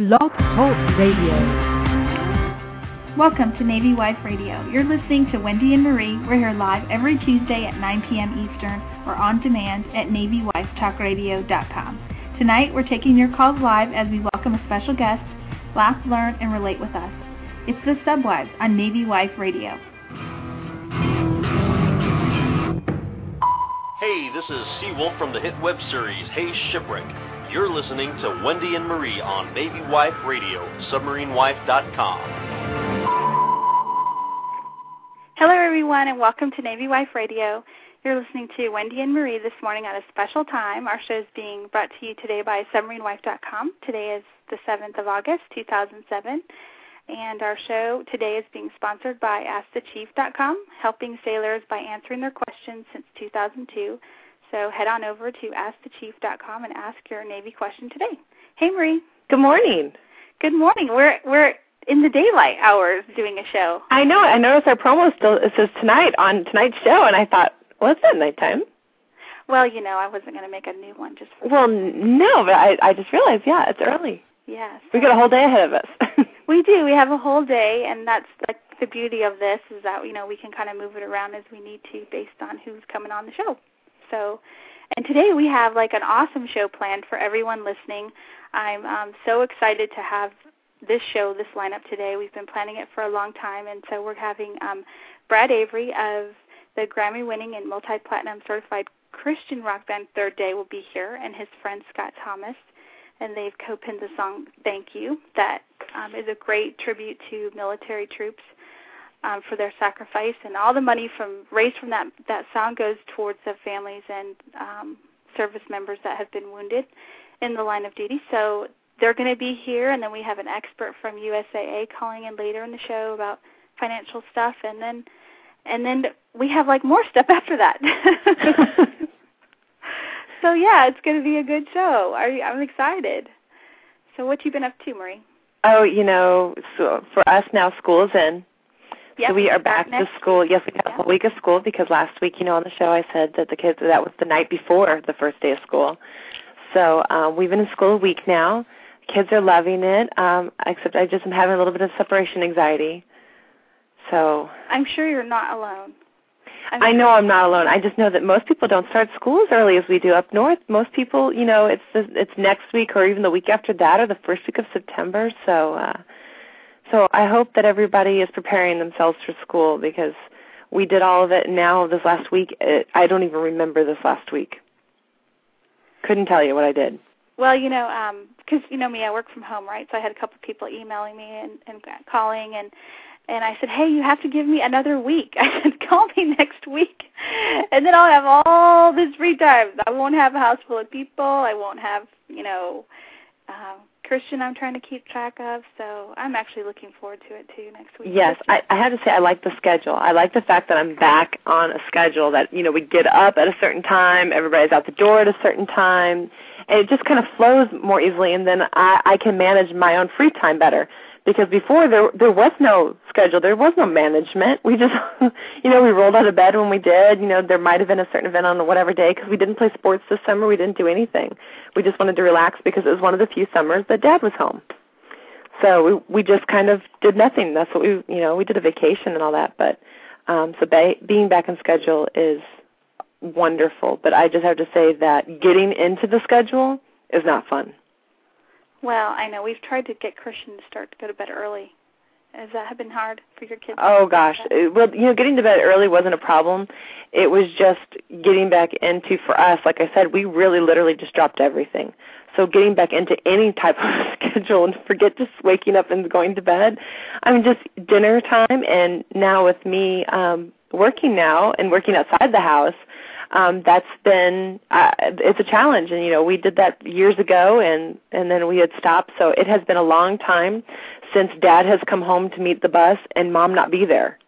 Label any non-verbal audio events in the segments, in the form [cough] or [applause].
Blog Talk Radio. Welcome to Navy Wife Radio. You're listening to Wendy and Marie. We're here live every Tuesday at 9 p.m. Eastern or on demand at NavyWifeTalkRadio.com. Tonight, we're taking your calls live as we welcome a special guest, laugh, learn, and relate with us. It's the Subwives on Navy Wife Radio. Hey, this is Seawolf from the hit web series Hey Shipwreck. You're listening to Wendy and Marie on Navy Wife Radio, submarinewife.com. Hello, everyone, and welcome to Navy Wife Radio. You're listening to Wendy and Marie this morning at a special time. Our show is being brought to you today by submarinewife.com. Today is the 7th of August, 2007. And our show today is being sponsored by AskTheChief.com, helping sailors by answering their questions since 2002. So head on over to AskTheChief.com and ask your Navy question today. Hey, Marie. Good morning. Good morning. We're we're in the daylight hours doing a show. I know. I noticed our promo still it says tonight on tonight's show, and I thought, well, it's not nighttime. Well, you know, I wasn't going to make a new one just for Well, no, but I I just realized, yeah, it's early. Yes. We got a whole day ahead of us. [laughs] We do. We have a whole day, and that's like the beauty of this is that you know we can kind of move it around as we need to based on who's coming on the show. So, and today we have like an awesome show planned for everyone listening. I'm um, so excited to have this show, this lineup today. We've been planning it for a long time, and so we're having um, Brad Avery of the Grammy-winning and multi-platinum certified Christian rock band Third Day will be here, and his friend Scott Thomas and they've co-penned the song "Thank You" that um, is a great tribute to military troops um, for their sacrifice, and all the money from raised from that that song goes towards the families and um, service members that have been wounded in the line of duty. So they're going to be here, and then we have an expert from USAA calling in later in the show about financial stuff, and then and then we have like more stuff after that. [laughs] so yeah, it's going to be a good show. I'm excited. So what you been up to, Marie? oh, you know, so for us now, school is in. Yep, so we are back to school. Yes, we had Yeah. a whole week of school because last week, you know, on the show I said that the kids that was the night before the first day of school. So um, we've been in school a week now. Kids are loving it, um, except I just am having a little bit of separation anxiety. So I'm sure you're not alone. I'm I sure- know I'm not alone. I just know that most people don't start school as early as we do up north. Most people, you know, it's the, it's next week or even the week after that or the first week of September. So uh so I hope that everybody is preparing themselves for school because we did all of it now this last week it, I don't even remember this last week. Couldn't tell you what I did. Well, you know, um 'cause you know me, I work from home, right? So I had a couple of people emailing me and, and calling, and and I said, hey, you have to give me another week. [laughs] I said, call me next week, and then I'll have all this free time. I won't have a house full of people. I won't have, you know, um, Christian. I'm trying to keep track of. So I'm actually looking forward to it too next week. Yes, I, I have to say I like the schedule. I like the fact that I'm back on a schedule that you know we get up at a certain time, everybody's out the door at a certain time, and it just kind of flows more easily. And then I, I can manage my own free time better because before there there was no schedule, there was no management. We just [laughs] you know we rolled out of bed when we did. You know there might have been a certain event on whatever day because we didn't play sports this summer. We didn't do anything. We just wanted to relax because it was one of the few summers that Dad was home. So we we just kind of did nothing. That's what we you know we did a vacation and all that. But um, so ba- being back in schedule is wonderful. But I just have to say that getting into the schedule is not fun. Well, I know we've tried to get Christian to start to go to bed early. Has that been hard for your kids? Oh gosh. Well, you know, getting to bed early wasn't a problem. It was just getting back into for us, like I said, we really literally just dropped everything. So getting back into any type of [laughs] schedule and forget just waking up and going to bed. I mean just dinner time and now with me um working now and working outside the house, um that's been uh, it's a challenge. And you know we did that years ago and and then we had stopped. So it has been a long time since dad has come home to meet the bus and mom not be there.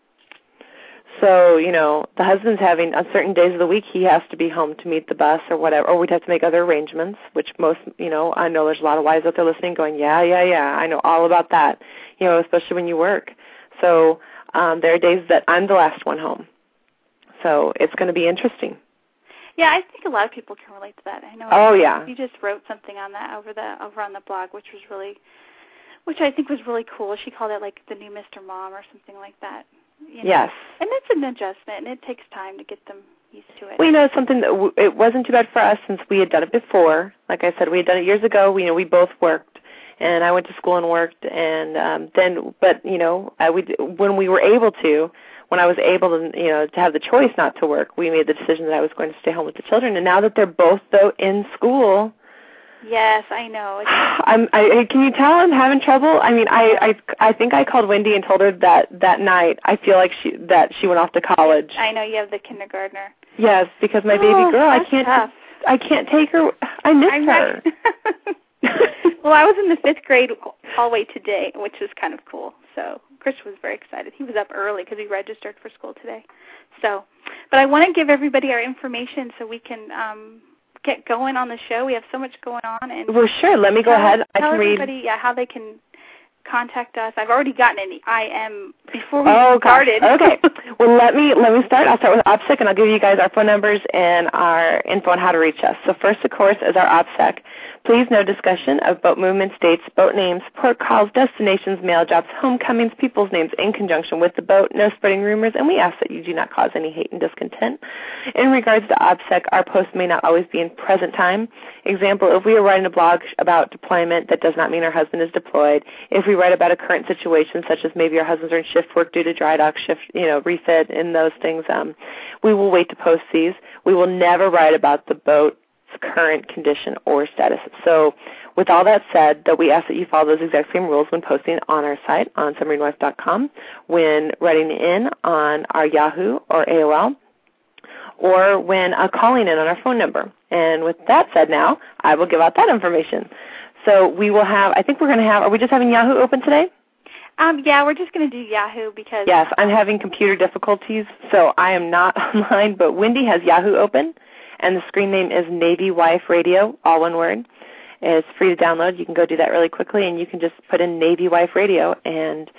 So you know the husband's having on certain days of the week he has to be home to meet the bus or whatever or we'd have to make other arrangements which most you know i know there's a lot of wives out there listening going yeah yeah yeah i know all about that you know especially when you work. So um there are days that i'm the last one home. So it's going to be interesting Yeah, I think a lot of people can relate to that. I know. Oh, yeah. You just wrote something on that over the over on the blog, which was really which I think was really cool. She called it like the new Mr. Mom or something like that. You know? Yes. And it's an adjustment, and it takes time to get them used to it. We know something that w- it wasn't too bad for us since we had done it before. Like I said, we had done it years ago. We you know we both worked, and I went to school and worked, and um, then but you know I, we when we were able to, when I was able to you know to have the choice not to work, we made the decision that I was going to stay home with the children. And now that they're both though in school, Yes, I know. It's, [sighs] I'm. I, can you tell I'm having trouble? I mean, I, I, I think I called Wendy and told her that that night. I feel like she that she went off to college. I know you have the kindergartner. Yes, because my baby Oh, girl, I can't. tough. I can't take her. I miss I'm her. [laughs] [laughs] well, I was in the fifth grade all the today, which is kind of cool. So Chris was very excited. He was up early because he registered for school today. So, but I want to give everybody our information so we can um, get going on the show. We have so much going on, and well, sure. Let me go ahead. I tell can read. everybody yeah how they can contact us. I've already gotten an IM before we Oh, started. [laughs] Okay. Well, let me let me start. I'll start with OPSEC, and I'll give you guys our phone numbers and our info on how to reach us. So first, of course, is our OPSEC. Please no discussion of boat movements, dates, boat names, port calls, destinations, mail drops, homecomings, people's names in conjunction with the boat. No spreading rumors, and we ask that you do not cause any hate and discontent. In regards to OPSEC, our post may not always be in present time. Example: If we are writing a blog about deployment, that does not mean our husband is deployed. If we write about a current situation, such as maybe our husbands are in shift work due to dry dock, shift, you know, refit, and those things, um, we will wait to post these. We will never write about the boat's current condition or status. So, with all that said, that we ask that you follow those exact same rules when posting on our site on submarinewife.com, when writing in on our Yahoo or AOL, or when uh, calling in on our phone number. And with that said, now I will give out that information. So we will have. I think we're going to have. Are we just having Yahoo open today? Um, yeah, we're just going to do Yahoo because Yes, I'm having computer difficulties, so I am not [laughs] online. But Wendy has Yahoo open, and the screen name is Navy Wife Radio, all one word. It's free to download. You can go do that really quickly, and you can just put in Navy Wife Radio, and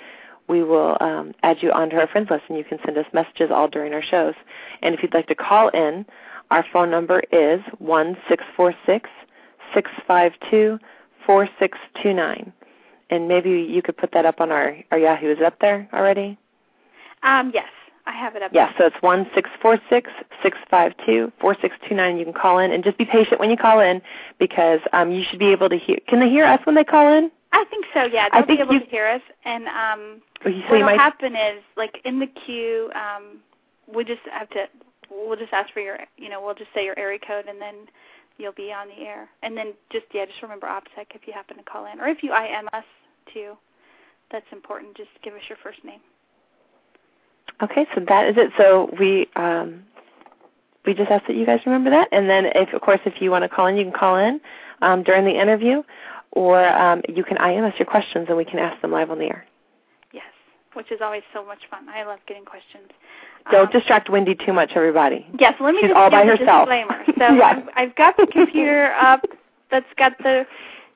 we will um, add you onto our friends list, and you can send us messages all during our shows. And if you'd like to call in, our phone number is one six four six six five two four six two nine. And maybe you could put that up on our, our Yahoo. Is it up there already? um, yes, I have it up. Yes, so it's one six four six six five two four six two nine. You can call in and just be patient when you call in because um, you should be able to hear. Can they hear us when they call in? I think so. Yeah, they'll be think able you- to hear us. And um, So what'll might. happen is, like in the queue, um, we just have to. We'll just ask for your, you know, we'll just say your area code, and then you'll be on the air. And then just yeah, just remember OPSEC if you happen to call in, or if you IM us too. That's important. Just give us your first name. Okay, so that is it. So we um, we just ask that you guys remember that, and then if of course if you want to call in, you can call in um, during the interview, or um, you can IM us your questions and we can ask them live on the air. Yes, which is always so much fun. I love getting questions. Don't distract Wendy too much, everybody. Yes, let me She's just all give by herself. disclaimer. [laughs] So Yes. I've, I've got the computer up that's got the,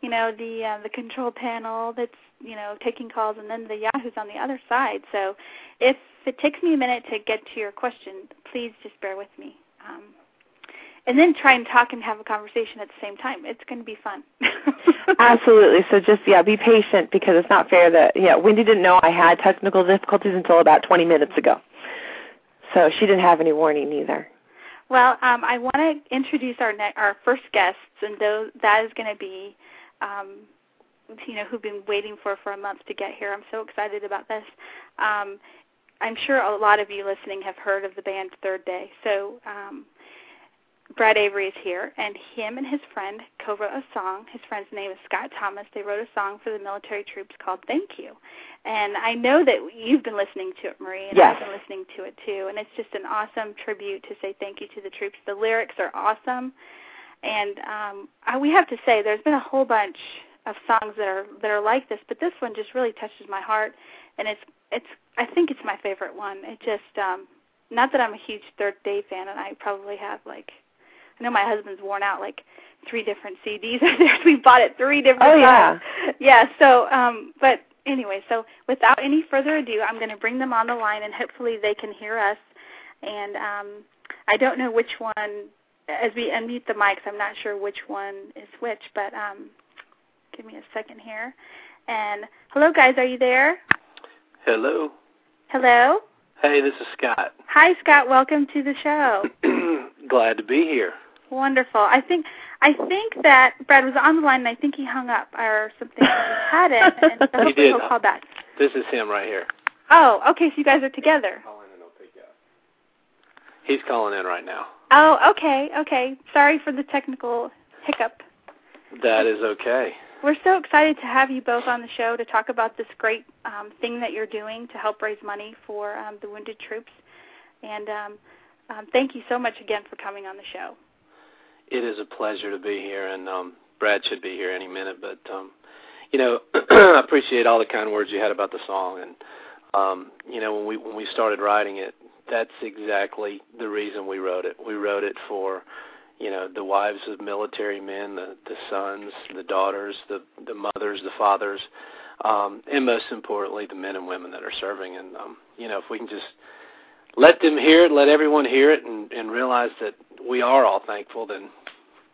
you know, the uh, the control panel that's you know taking calls, and then the Yahoo's on the other side. So if it takes me a minute to get to your question, please just bear with me. Um, and then try and talk and have a conversation at the same time. It's going to be fun. [laughs] [laughs] Absolutely. So just yeah, be patient because it's not fair that yeah, Wendy didn't know I had technical difficulties until about 20 minutes ago. So she didn't have any warning either. Well, um, I want to introduce our ne- our first guests, and those that is going to be, um, you know, who've been waiting for for a month to get here. I'm so excited about this. Um, I'm sure a lot of you listening have heard of the band Third Day. So um, Brad Avery is here, and him and his friend co-wrote a song. His friend's name is Scott Thomas. They wrote a song for the military troops called "Thank You," and I know that you've been listening to it, Marie, and Yes. I've been listening to it too. And it's just an awesome tribute to say thank you to the troops. The lyrics are awesome, and um, I, we have to say there's been a whole bunch of songs that are that are like this, but this one just really touches my heart, and it's it's I think it's my favorite one. It just um, not that I'm a huge Third Day fan, and I probably have like I know my husband's worn out like three different CDs of theirs. [laughs] We bought it three different Oh, yeah. Yeah. So, um, but anyway, so without any further ado, I'm going to bring them on the line, and hopefully they can hear us. And um, I don't know which one. As we unmute the mics, I'm not sure which one is which, but um, give me a second here. And hello, guys. Are you there? Hello. Hello. Hey, this is Scott. Hi, Scott. Welcome to the show. [clears throat] Glad to be here. Wonderful. I think I think that Brad was on the line, and I think he hung up or something. he had it, and so [laughs] hopefully did. he'll call back. This is him right here. Oh, okay. So you guys are together. He's calling in right now. Oh, okay, okay. Sorry for the technical hiccup. That is okay. We're so excited to have you both on the show to talk about this great um, thing that you're doing to help raise money for um, the wounded troops. And um, um, thank you so much again for coming on the show. It is a pleasure to be here, and um, Brad should be here any minute. But um, you know, [clears throat] I appreciate all the kind words you had about the song, and um, you know, when we when we started writing it, that's exactly the reason we wrote it. We wrote it for you know the wives of military men, the the sons, the daughters, the the mothers, the fathers, um, and most importantly, the men and women that are serving. And um, you know, if we can just let them hear it, let everyone hear it, and, and realize that we are all thankful, then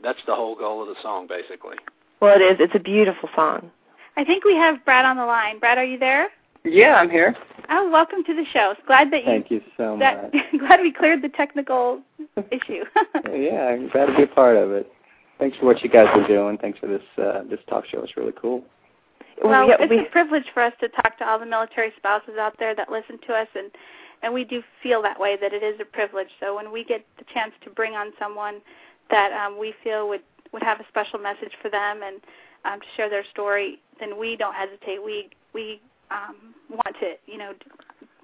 that's the whole goal of the song, basically. Well, it is. It's a beautiful song. I think we have Brad on the line. Brad, are you there? Yeah, I'm here. Oh, welcome to the show. Glad that you. Thank you so that, much. [laughs] glad we cleared the technical [laughs] issue. [laughs] yeah, I'm glad to be a part of it. Thanks for what you guys are doing. Thanks for this uh, this talk show. It's really cool. Well, we, it's we, a privilege for us to talk to all the military spouses out there that listen to us, and and we do feel that way that it is a privilege. So when we get the chance to bring on someone that um, we feel would would have a special message for them and um, to share their story, then we don't hesitate. We we um, want to you know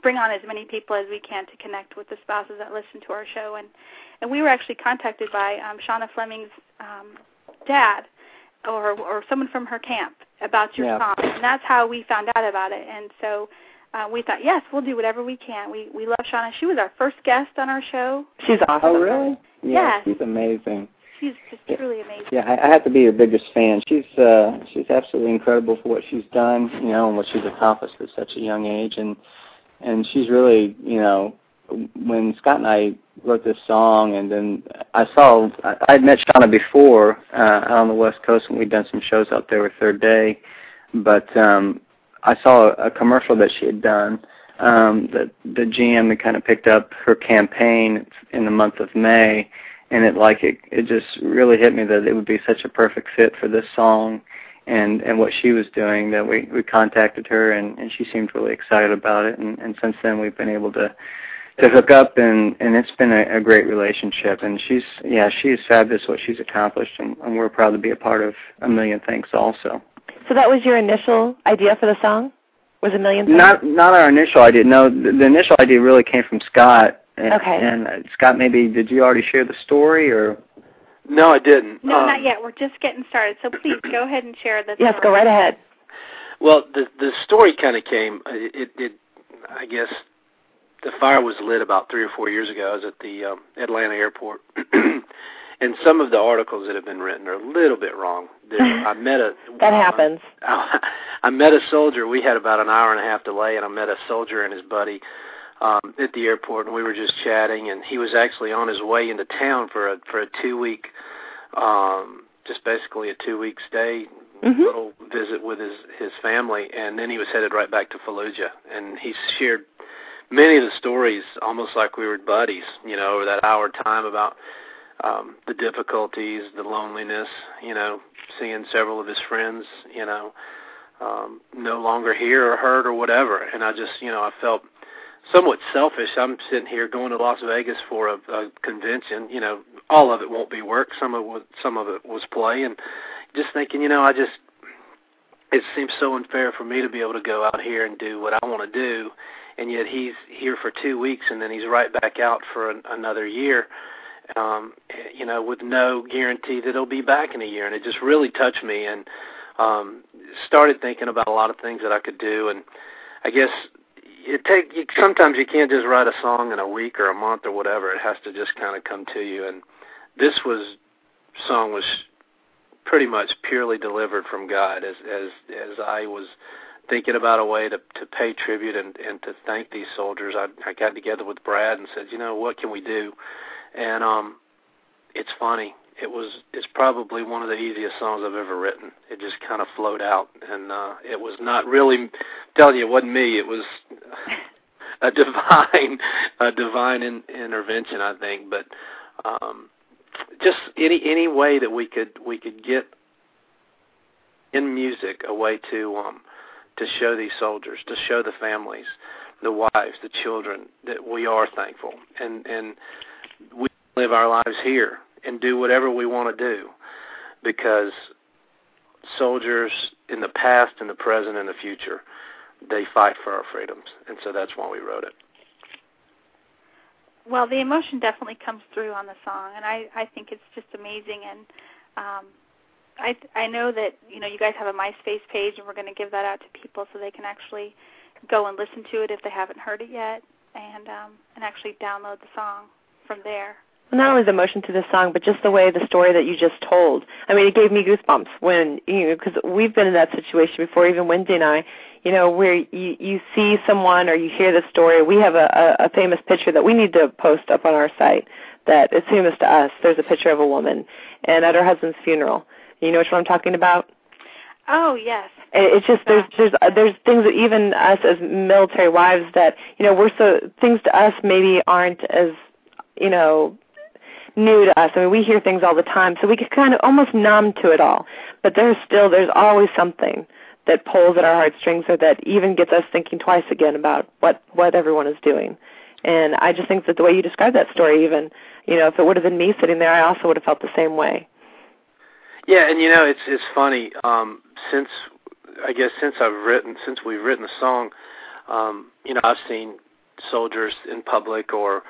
bring on as many people as we can to connect with the spouses that listen to our show. And and we were actually contacted by um, Shauna Fleming's um, dad or or someone from her camp about your Yeah. song, and that's how we found out about it. And so uh, we thought, yes, we'll do whatever we can. We we love Shauna. She was our first guest on our show. she's awesome. Oh, really? Yeah, Yes. she's amazing. She's just truly amazing. Yeah, I, I have to be her biggest fan. She's uh she's absolutely incredible for what she's done, you know, and what she's accomplished at such a young age and and she's really, you know, when Scott and I wrote this song and then I saw I I'd met Shauna before uh out on the West Coast and we'd done some shows out there with Third Day. But um I saw a commercial that she had done um that the GM had kind of picked up her campaign in the month of May and it like it it just really hit me that it would be such a perfect fit for this song and and what she was doing that we we contacted her and and she seemed really excited about it. And and since then we've been able to to hook up and and it's been a, a great relationship. And she's yeah she's fabulous what she's accomplished and, and we're proud to be a part of a million thanks also. So that was your initial idea for the song? Was a million? Things? not not our initial idea no the, the initial idea really came from scott and, Okay. and uh, scott maybe did you already share the story or No, I didn't. No, Um, not yet. We're just getting started. So please go [clears throat] ahead and share the. Story. Yes, story. go right ahead. Well, the the story kind of came. It, it, it, I guess, the fire was lit about three or four years ago. I was at the um, Atlanta airport, [clears throat] and some of the articles that have been written are a little bit wrong. There, [laughs] I met a That happens. [laughs] I met a soldier. We had about an hour and a half delay, and I met a soldier and his buddy um, at the airport, and we were just chatting. And he was actually on his way into town for a for a two week, um, just basically a two week stay, Mhm. little visit with his his family, and then he was headed right back to Fallujah. And he shared many of the stories, almost like we were buddies, you know, over that hour time about um, the difficulties, the loneliness, you know, seeing several of his friends, you know, um, no longer here or hurt or whatever. And I just, you know, I felt somewhat selfish. I'm sitting here going to Las Vegas for a, a convention. You know, all of it won't be work. Some of it, some of it was play, and just thinking, you know, I just it seems so unfair for me to be able to go out here and do what I want to do, and yet he's here for two weeks and then he's right back out for an, another year. Um, you know, with no guarantee that he'll be back in a year, and it just really touched me, and um, started thinking about a lot of things that I could do, and I guess it take you, sometimes you can't just write a song in a week or a month or whatever. It has to just kind of come to you, and this was song was pretty much purely delivered from God as as as I was thinking about a way to to pay tribute and and to thank these soldiers. I I got together with Brad and said, you know, what can we do? And um, it's funny. it was it's probably one of the easiest songs I've ever written. It just kind of flowed out, and uh, it was not really. Telling you, it wasn't me. It was [laughs] a divine, a divine in, intervention, I think. But um, just any any way that we could we could get in music a way to um, to show these soldiers, to show the families, the wives, the children that we are thankful, and and we live our lives here and do whatever we want to do because soldiers in the past and the present and the future they fight for our freedoms. And so that's why we wrote it. Well the emotion definitely comes through on the song and i i think it's just amazing. And um i i know that you know you guys have a myspace page and we're going to give that out to people so they can actually go and listen to it if they haven't heard it yet and um and actually download the song from there not only the emotion to the song, but just the way the story that you just told. I mean, it gave me goosebumps when you know because we've been in that situation before. Even Wendy and I, you know, where you you see someone or you hear the story. We have a, a, a famous picture that we need to post up on our site that is famous to us. There's a picture of a woman, and at her husband's funeral. You know which one I'm talking about? Oh yes. It's just there's there's there's things that even us as military wives that you know we're so things to us maybe aren't as you know new to us. I mean, we hear things all the time, so we get kind of almost numb to it all. But there's still there's always something that pulls at our heartstrings, or that even gets us thinking twice again about what what everyone is doing. And I just think that the way you described that story, even you know, if it would have been me sitting there, I also would have felt the same way. Yeah, and you know, it's it's funny. Um, since I guess since I've written since we've written the song, um, you know, I've seen soldiers in public or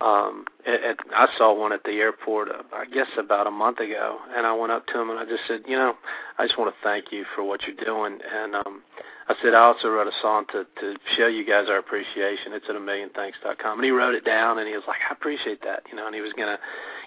um at, I saw one at the airport uh, I guess about a month ago and I went up to him and I just said, you know, I just want to thank you for what you're doing and um I said I also wrote a song to to show you guys our appreciation. It's at a million thanks dot com and he wrote it down and he was like, I appreciate that, you know, and he was gonna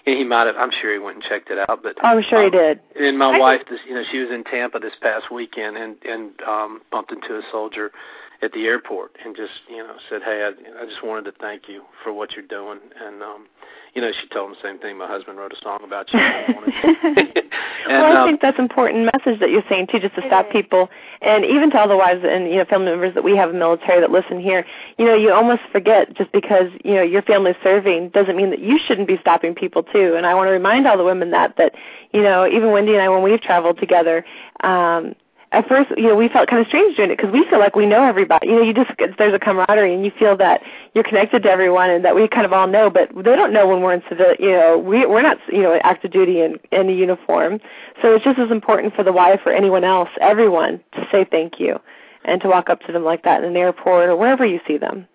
and he might have I'm sure he went and checked it out, but oh, I'm sure um, he did. And my I wife this you know, she was in Tampa this past weekend and and um bumped into a soldier at the airport and just you know said, "Hey, I, I just wanted to thank you for what you're doing." And um, you know, she told him the same thing. My husband wrote a song about you. [laughs] [laughs] and, well, I um, think that's an important message that you're saying too, just to stop people, and even to all the wives and you know family members that we have in the military that listen here. You know, you almost forget just because you know your family's serving doesn't mean that you shouldn't be stopping people too. And I want to remind all the women that that you know even Wendy and I when we've traveled together. um at first, you know, we felt kind of strange doing it because we feel like we know everybody. You know, you just there's a camaraderie and you feel that you're connected to everyone and that we kind of all know, but they don't know when we're in civil. You know, we we're not you know active duty in in a uniform, so it's just as important for the wife or anyone else, everyone, to say thank you and to walk up to them like that in an airport or wherever you see them.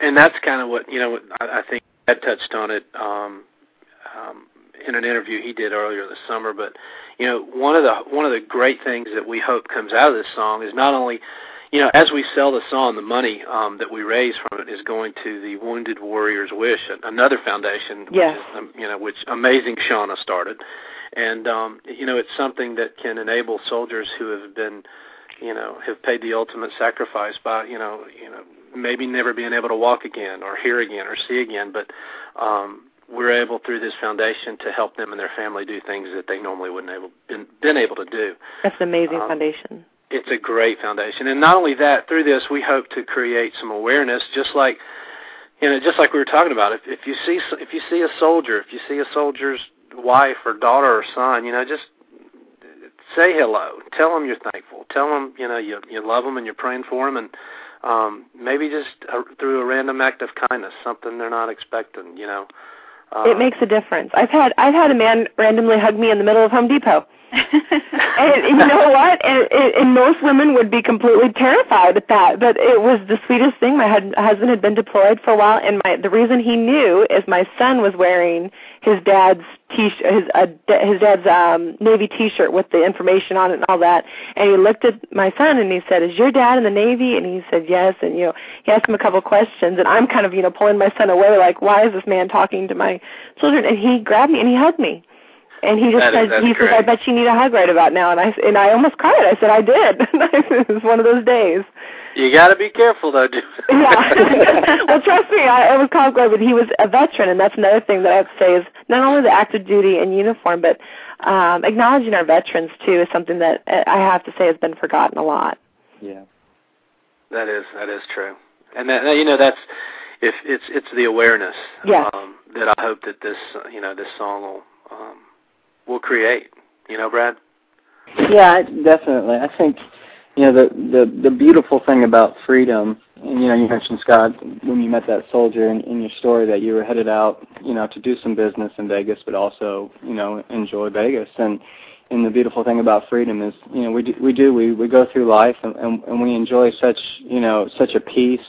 And that's kind of what you know. I, I think Ed touched on it. Um, um, in an interview he did earlier this summer. But you know, one of the one of the great things that we hope comes out of this song is not only you know, as we sell the song, the money um, that we raise from it is going to the Wounded Warriors Wish, another foundation, yes. which is, um, you know, which Amazing Shauna started, and um, you know, it's something that can enable soldiers who have been, you know, have paid the ultimate sacrifice by, you know, you know, maybe never being able to walk again or hear again or see again, but um, we're able through this foundation to help them and their family do things that they normally wouldn't able been, been able to do. That's an amazing um, foundation. It's a great foundation, and not only that, through this we hope to create some awareness, just like you know, just like we were talking about. If if you see if you see a soldier, if you see a soldier's wife or daughter or son, you know, just say hello. Tell them you're thankful. Tell them you know you you love them and you're praying for them, and um, maybe just a, through a random act of kindness, something they're not expecting. You know, it makes a difference. I've had I've had a man randomly hug me in the middle of Home Depot. And you know what? And, and most women would be completely terrified at that, but it was the sweetest thing. My husband had been deployed for a while, and my the reason he knew is my son was wearing his dad's t his uh, his dad's um navy t-shirt with the information on it and all that. And he looked at my son and he said is your dad in the navy? And he said yes. And you know he asked him a couple of questions and i'm kind of you know pulling my son away like why is this man talking to my children? And he grabbed me and he hugged me and he just that said, is, he great. says, I bet you need a hug right about now. And I and I almost cried. I said, I did. [laughs] it was one of those days. You got to be careful, though. Dude. [laughs] [laughs] yeah. well, trust me, I, it was Carl Glover, but he was a veteran, and that's another thing that I have to say is not only the active duty and uniform, but um, acknowledging our veterans too is something that uh, I have to say has been forgotten a lot. Yeah. That is that is true, and that you know that's if it's it's the awareness yes. um, that I hope that this you know this song will um, will create. You know, Brad. Yeah, definitely. I think you know the the the beautiful thing about freedom and you know you mentioned Scott when you met that soldier in, in your story that you were headed out you know to do some business in Vegas but also you know enjoy Vegas and and the beautiful thing about freedom is you know we do, we do we we go through life and, and and we enjoy such you know such a peace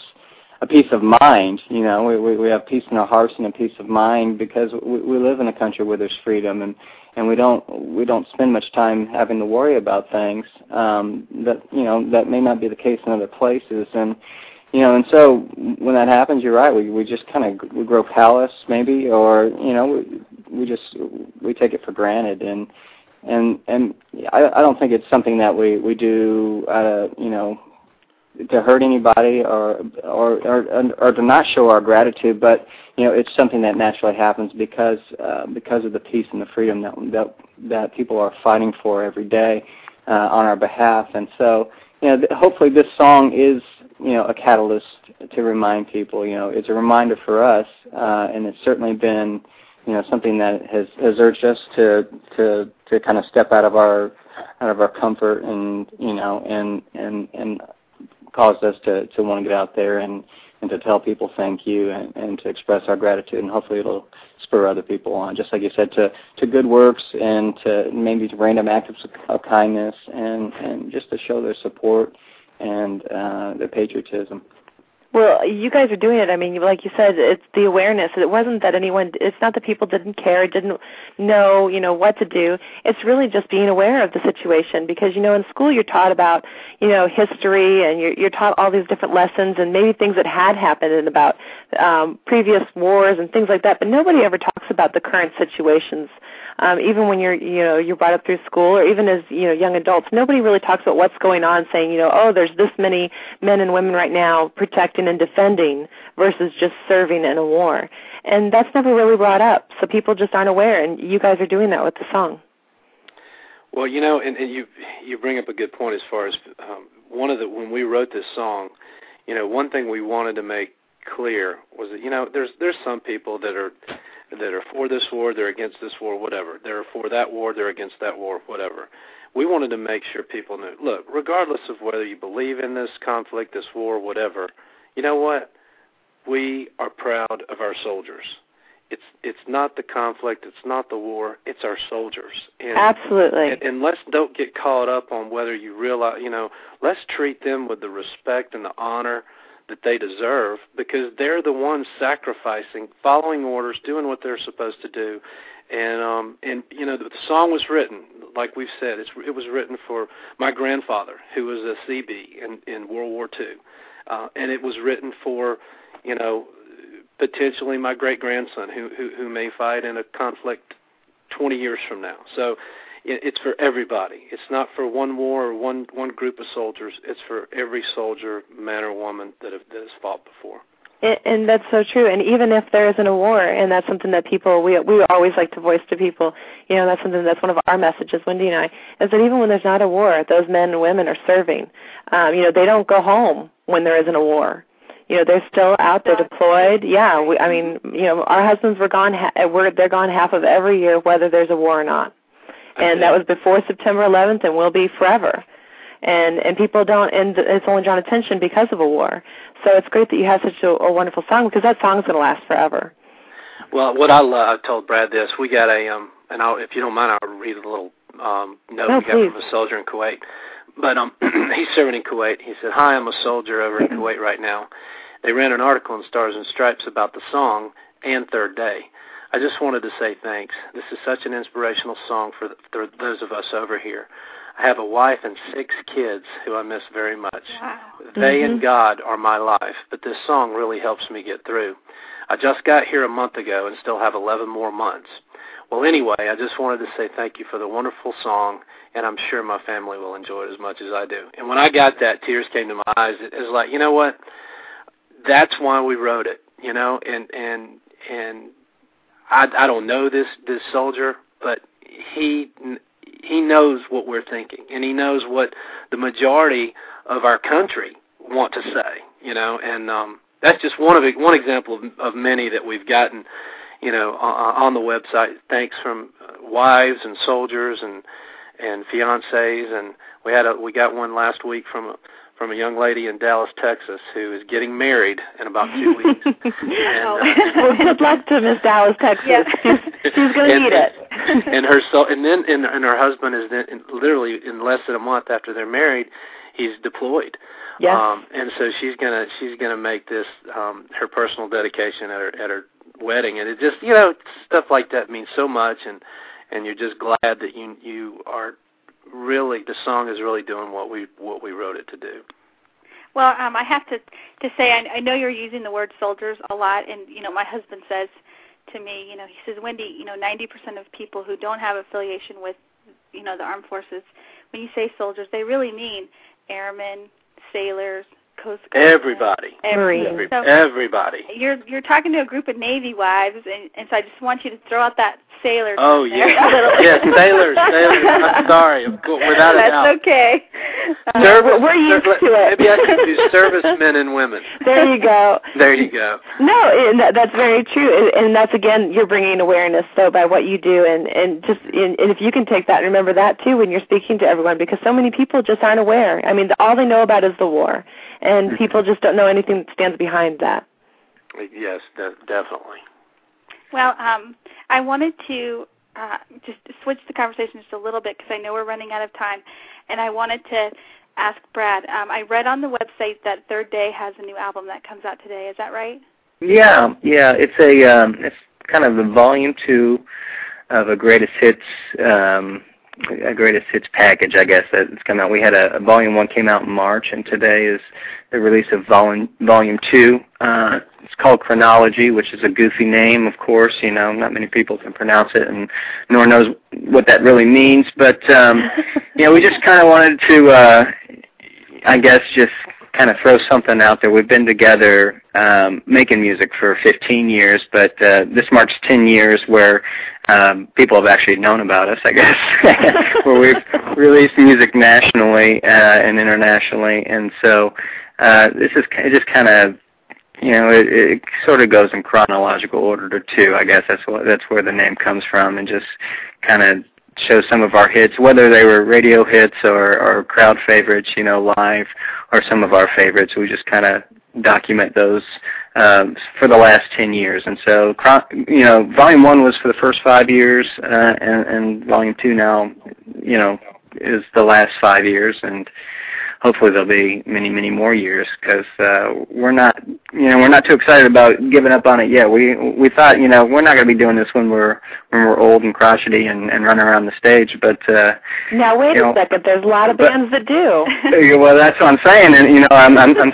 a peace of mind you know we we, we have peace in our hearts and a peace of mind because we, we live in a country where there's freedom and and we don't we don't spend much time having to worry about things um that you know that may not be the case in other places. And you know and so when that happens you're right we we just kind of we grow callous maybe or you know we we just we take it for granted. And and and I I don't think it's something that we we do uh you know to hurt anybody or, or or or to not show our gratitude, but you know it's something that naturally happens because uh, because of the peace and the freedom that that that people are fighting for every day uh, on our behalf, and so you know th- hopefully this song is you know a catalyst to remind people. You know it's a reminder for us, uh, and it's certainly been you know something that has has urged us to to to kind of step out of our out of our comfort and you know and and and caused us to to want to get out there and and to tell people thank you and, and to express our gratitude and hopefully it'll spur other people on. Just like you said to to good works and to maybe to random acts of, kindness and and just to show their support and uh their patriotism well, you guys are doing it. I mean, like you said, it's the awareness. It wasn't that anyone. It's not that people didn't care, didn't know, you know, what to do. It's really just being aware of the situation because you know, in school you're taught about, you know, history and you're you're taught all these different lessons and maybe things that had happened and about um, previous wars and things like that. But nobody ever talks about the current situations um, even when you're you know you're brought up through school or even as you know young adults nobody really talks about what's going on saying you know oh there's this many men and women right now protecting and defending versus just serving in a war and that's never really brought up so people just aren't aware and you guys are doing that with the song well you know and, and you you bring up a good point as far as um, one of the when we wrote this song you know one thing we wanted to make clear was that you know there's there's some people that are that are for this war, they're against this war, whatever. They're for that war, they're against that war, whatever. We wanted to make sure people knew. Look, regardless of whether you believe in this conflict, this war, whatever, you know what? We are proud of our soldiers. It's it's not the conflict, it's not the war, it's our soldiers. And, Absolutely. And, and let's don't get caught up on whether you realize, you know, let's treat them with the respect and the honor that they deserve because they're the ones sacrificing, following orders, doing what they're supposed to do. And um and you know the, the song was written like we've said it's it was written for my grandfather who was a CB in in World War II. Uh and it was written for you know potentially my great grandson who, who who may fight in a conflict 20 years from now. So it's for everybody. It's not for one war or one one group of soldiers. It's for every soldier, man or woman that, have, that has fought before. And, that's so true. And even if there isn't a war, and that's something that people we we always like to voice to people. You know, that's something that's one of our messages, Wendy and I, is that even when there's not a war, those men and women are serving. Um, you know, they don't go home when there isn't a war you know they're still out there deployed yeah we i mean you know our husbands were gone ha- we're they're gone half of every year whether there's a war or not and that was before September 11th and will be forever. And and people don't, and it's only drawn attention because of a war. So it's great that you have such a, a wonderful song because that song's going to last forever. Well, what I love, I told Brad this. We got a um, and I'll, if you don't mind, I'll read a little um note no, we got please. from a soldier in Kuwait. But um, [clears throat] he's serving in Kuwait. He said, "Hi, I'm a soldier over in Kuwait right now." They ran an article in Stars and Stripes about the song and Third Day. I just wanted to say thanks. This is such an inspirational song for, the, for those of us over here. I have a wife and six kids who I miss very much. Wow. They Mhm. and God are my life, but this song really helps me get through. I just got here a month ago and still have 11 more months. Well, anyway, I just wanted to say thank you for the wonderful song, and I'm sure my family will enjoy it as much as I do. And when I got that, tears came to my eyes. It was like, you know what? That's why we wrote it, you know. And and and I I don't know this this soldier, but he he knows what we're thinking, and he knows what the majority of our country want to say, you know. And um, that's just one of one example of, of many that we've gotten you know, on the website. Thanks from uh, wives and soldiers and and fiancés, and we had a we got one last week from a from a young lady in Dallas, Texas, who is getting married in about two weeks. [laughs] and, uh, well, good luck to Miss Dallas, Texas. Yes. She's going to need it. [laughs] and her so and then and, and her husband is then literally in less than a month after they're married, he's deployed. Yes. Um, and so she's gonna she's gonna make this um, her personal dedication at her at her wedding, and it just you know stuff like that means so much, and and you're just glad that you you are really the song is really doing what we what we wrote it to do. Well, um, I have to to say I, I know you're using the word soldiers a lot, and you know my husband says to me, you know, he says, Wendy, you know, 90% of people who don't have affiliation with, you know, the armed forces, when you say soldiers, they really mean airmen, sailors, Coast Guard. Everybody. Everybody. So everybody. You're you're talking to a group of Navy wives, and, and so I just want you to throw out that sailor. Oh yeah, yeah, [laughs] sailors, sailors. I'm sorry, [laughs] without a doubt. That's okay. Uh, Service, we're used to it. Maybe I should do servicemen and women. [laughs] There you go. There you go. No, and that, that's very true, and and that's again you're bringing awareness so by what you do, and and just and, and if you can take that, and remember that too when you're speaking to everyone, because so many people just aren't aware. I mean, all they know about is the war, and mm-hmm. people just don't know anything that stands behind that. Yes, de- definitely. Well, um, I wanted to uh, just switch the conversation just a little bit because I know we're running out of time, and I wanted to ask Brad. Um, I read on the website that Third Day has a new album that comes out today. Is that right? Yeah, yeah. It's a um, it's kind of a volume two of a greatest hits um, a greatest hits package, I guess that's come out. We had a, a volume one came out in March, and today is the release of volume volume two. Uh, it's called Chronology, which is a goofy name, of course. You know, not many people can pronounce it, and nor knows what that really means. But um, [laughs] you know, we just kind of wanted to, uh, I guess, just kind of throw something out there. We've been together um, making music for 15 years, but uh, this marks 10 years where um, people have actually known about us, I guess, [laughs] where we've released music nationally uh, and internationally, and so uh, this is just kind of you know it, it sort of goes in chronological order to two. I guess that's what that's where the name comes from, and just kind of show some of our hits, whether they were radio hits or, or crowd favorites, you know, live, or some of our favorites. We just kind of document those um, for the last 10 years. And so, you know, Volume 1 was for the first five years, uh, and, and Volume 2 now, you know, is the last five years. And hopefully there'll be many, many more years because uh, we're not, you know, we're not too excited about giving up on it yet. We we thought, you know, we're not going to be doing this when we're when we're old and crotchety and, and running around the stage. But uh, now wait a know, second, there's a lot of but, bands that do. [laughs] well, that's what I'm saying, and you know, I'm, I'm, I'm,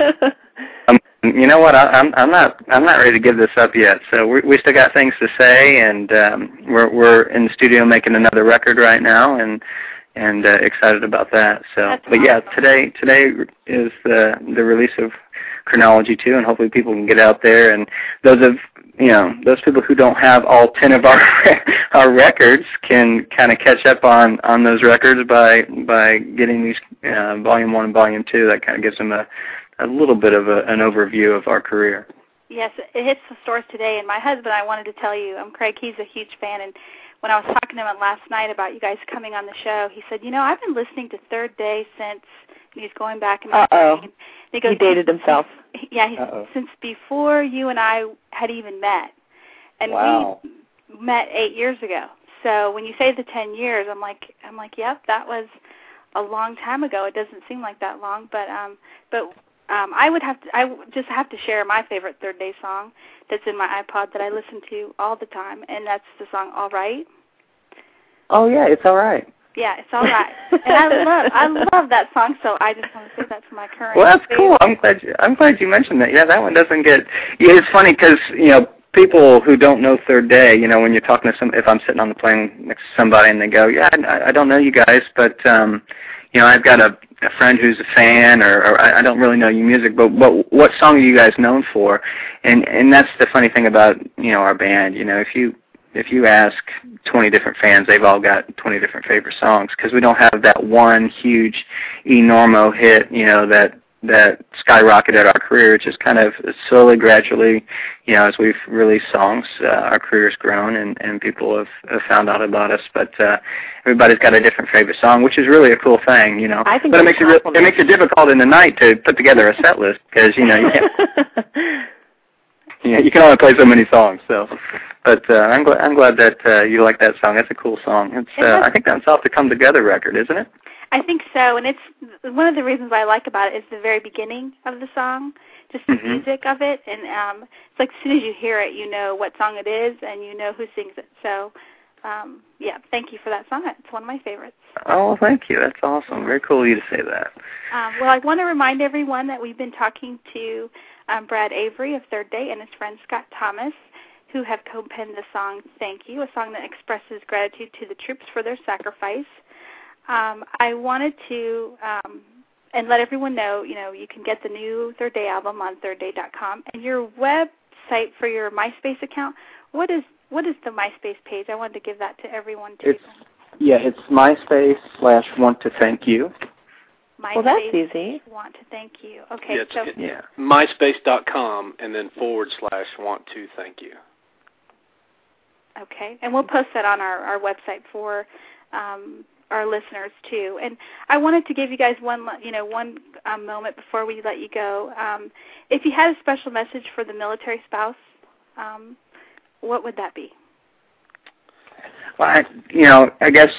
I'm you know what? I, I'm I'm not I'm not ready to give this up yet. So we we still got things to say, and um, we're we're in the studio making another record right now, and and uh, excited about that. So, That's but awesome. yeah, today today is the the release of Chronology 2, and hopefully people can get out there. And those of you know those people who don't have all ten of our [laughs] our records can kind of catch up on on those records by by getting these uh, Volume One and Volume Two. That kind of gives them a a little bit of a, an overview of our career. Yes, it hits the stores today. And my husband, I wanted to tell you, I'm Craig. He's a huge fan, and when I was talking to him last night about you guys coming on the show, he said, "You know, I've been listening to Third Day since." And he's going back in my Uh-oh. brain. He, goes, he dated himself. [laughs] Yeah, Uh-oh. since before you and I had even met, and Wow. we met eight years ago. So when you say the ten years, I'm like, I'm like, yep, that was a long time ago. It doesn't seem like that long, but um, but um, I would have to, I just have to share my favorite Third Day song that's in my iPod that I listen to all the time, and that's the song "All Right." Oh yeah, it's all right. Yeah, it's all right. and I love I love that song, so I just want to say that's my current. Well, that's favorite. cool. I'm glad you, I'm glad you mentioned that. Yeah, that one doesn't get. Yeah, it's funny because you know people who don't know Third Day, you know, when you're talking to some, if I'm sitting on the plane next to somebody and they go, yeah, I, I don't know you guys, but um, you know, I've got a, a friend who's a fan, or, or I, I don't really know your music, but what what song are you guys known for? And and that's the funny thing about you know our band. You know, if you if you ask 20 different fans, they've all got 20 different favorite songs because we don't have that one huge enormo hit, you know, that that skyrocketed our career. It's just kind of slowly, gradually, you know, as we've released songs, uh, our career's grown and, and people have, have found out about us. But uh, everybody's got a different favorite song, which is really a cool thing, you know. I think but it makes it re- it makes it difficult in the night to put together a set list because you know you can't. [laughs] you, know, you can only play so many songs. So, but uh, I'm glad I'm glad that uh, you like that song. That's a cool song. It's uh, I think that's off the Come Together record, isn't it? I think so, and it's one of the reasons why I like about it is the very beginning of the song, just the Mhm. music of it, and um, it's like as soon as you hear it, you know what song it is, and you know who sings it. So, um, yeah, thank you for that song. It's one of my favorites. Oh, thank you. That's awesome. Very cool of you to say that. Um, well, I want to remind everyone that we've been talking to um, Brad Avery of Third Day and his friend Scott Thomas, who have co-penned the song "Thank You," a song that expresses gratitude to the troops for their sacrifice. Um, I wanted to um, and let everyone know, you know, you can get the new Third Day album on thirdday.com and your website for your MySpace account. What is what is the MySpace page? I wanted to give that to everyone too. It's yeah, it's MySpace slash Want to Thank You. MySpace Well, that's easy. Want to thank you. Okay, Yeah, so it- Yeah. MySpace.com and then forward slash want to thank you. Okay, and we'll post that on our, our website for um, our listeners too. And I wanted to give you guys one, you know, one um, moment before we let you go. Um, if you had a special message for the military spouse, um, what would that be? Well, I, you know, I guess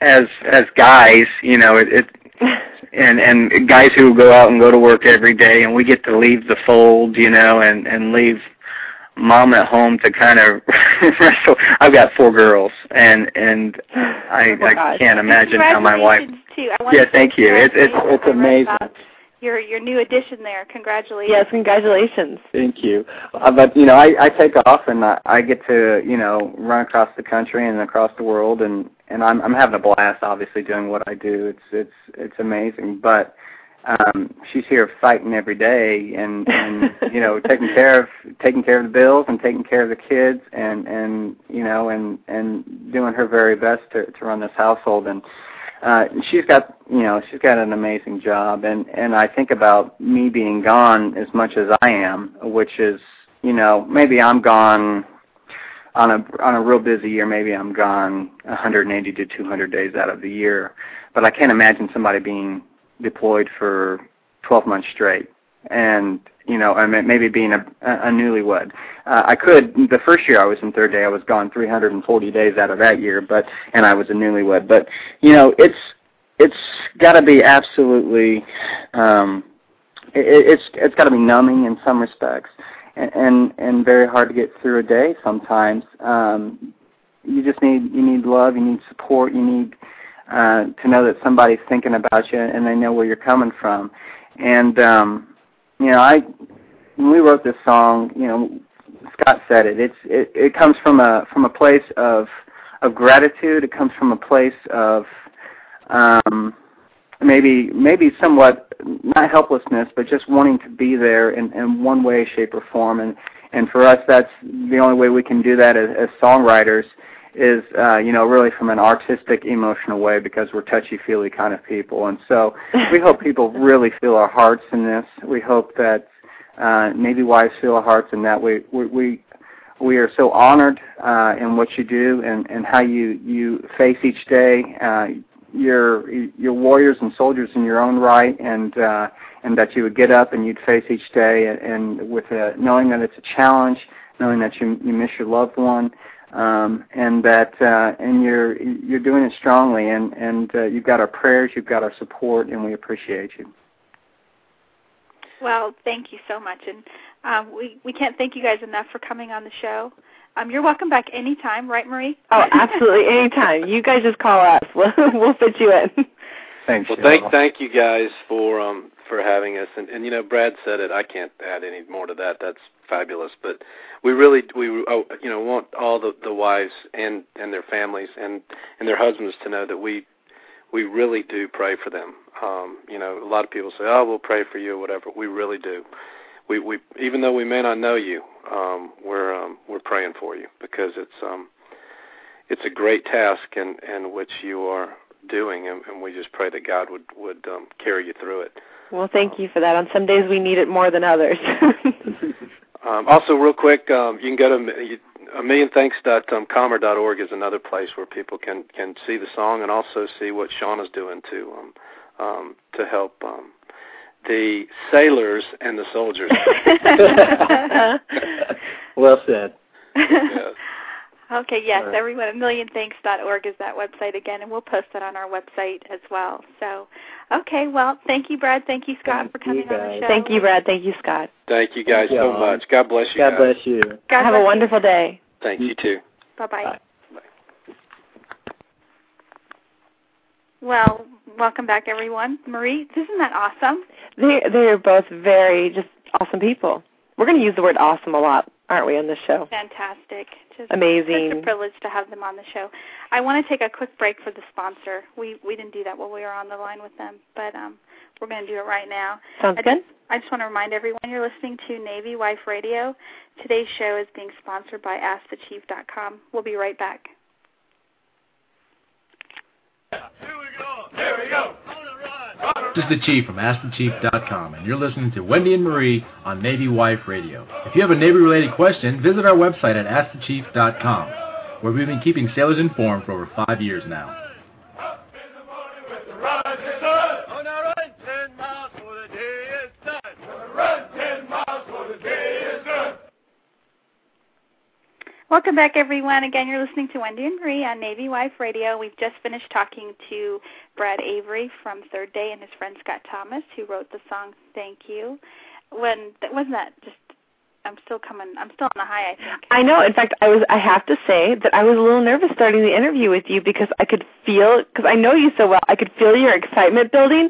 as as guys, you know, it, it [laughs] and and guys who go out and go to work every day, and we get to leave the fold, you know, and and leave mom at home to kind of [laughs] wrestle. I've got four girls, and and I Oh my I can't imagine how my wife. Congratulations, Too. I Yeah, thank you. It's it's it's amazing. Your your new addition there. Congratulations. yes, congratulations. Thank you. Uh, but you know, I, I take off and I, I get to you know run across the country and across the world, and and I'm I'm having a blast, obviously doing what I do. It's it's it's amazing. But um, she's here fighting every day, and and [laughs] you know taking care of taking care of the bills and taking care of the kids, and and you know and and doing her very best to to run this household. And uh she's got you know she's got an amazing job. And and I think about me being gone as much as I am which is you know maybe I'm gone on a on a real busy year. Maybe I'm gone 180 to 200 days out of the year. But I can't imagine somebody being deployed for 12 months straight. And you know I mean maybe being a a newlywed. Uh, I could the first year I was in third day I was gone 340 days out of that year but and I was a newlywed. But you know it's it's got to be absolutely um it, it's it's got to be numbing in some respects and, and and very hard to get through a day sometimes. Um you just need you need love you need support you need uh to know that somebody's thinking about you and they know where you're coming from. And um you know i when we wrote this song you know scott said it. It's it, it comes from a from a place of of gratitude. It comes from a place of um maybe maybe somewhat not helplessness but just wanting to be there in, in one way shape or form. And and for us that's the only way we can do that as, as songwriters is uh you know really from an artistic emotional way because we're touchy feely kind of people. And so [laughs] we hope people really feel our hearts in this. We hope that uh maybe wives feel our hearts in that. We we, we we are so honored uh, in what you do and, and how you, you face each day. Uh, you're you're warriors and soldiers in your own right, and uh, and that you would get up and you'd face each day, and, and with a, knowing that it's a challenge, knowing that you you miss your loved one, um, and that uh, and you're you're doing it strongly, and and uh, you've got our prayers, you've got our support, and we appreciate you. Well, thank you so much, and um, we we can't thank you guys enough for coming on the show. Um, you're welcome back anytime, right, Marie? [laughs] Oh, absolutely. Anytime. You guys just call us. [laughs] We'll, we'll fit you in. Thanks. Well, Cheryl. thank thank you guys for um for having us. And, and you know, Brad said it. I can't add any more to that. That's fabulous. But we really we oh, you know want all the the wives and and their families and and their husbands to know that we we really do pray for them. Um, you know, a lot of people say, "Oh, we'll pray for you," or whatever. We really do. We we even though we may not know you, um, we're um, we're praying for you because it's um, it's a great task in in which you are doing, and, and we just pray that God would would um, carry you through it. Well, thank you for that. On some days we need it more than others. [laughs] um, also, real quick, um, you can go to a million thanks dot um, org is another place where people can can see the song and also see what Sean is doing to um, um, to help um, the sailors and the soldiers. [laughs] [laughs] well said. [laughs] yes. Okay, yes, right. everyone, a millionthanks.org is that website again, and we'll post that on our website as well. So, okay, well, thank you, Brad. Thank you, Scott, thank for coming on the show. Thank you, Brad. Thank you, Scott. Thank you guys thank so you much. God bless you. God guys. bless you. God Have bless a wonderful you. day. Thank you too. Bye-bye. Bye. Well, welcome back, everyone. Marie, isn't that awesome? They they are both very just awesome people. We're going to use the word awesome a lot, aren't we, on the show? Fantastic. Just Amazing. Such a privilege to have them on the show. I want to take a quick break for the sponsor. We we didn't do that while we were on the line with them, but um, we're going to do it right now. Sounds I good. Just, I just want to remind everyone you're listening to Navy Wife Radio. Today's show is being sponsored by AskTheChief.com. We'll be right back. Here we go. Here we go. This is the Chief from AskTheChief.com, and you're listening to Wendy and Marie on Navy Wife Radio. If you have a Navy-related question, visit our website at AskTheChief.com, where we've been keeping sailors informed for over five years now. Welcome back, everyone. Again, you're listening to Wendy and Marie on Navy Wife Radio. We've just finished talking to Brad Avery from Third Day and his friend Scott Thomas, who wrote the song "Thank You." When wasn't that just? I'm still coming. I'm still on the high. I think. I know. In fact, I was. I have to say that I was a little nervous starting the interview with you because I could feel because I know you so well. I could feel your excitement building.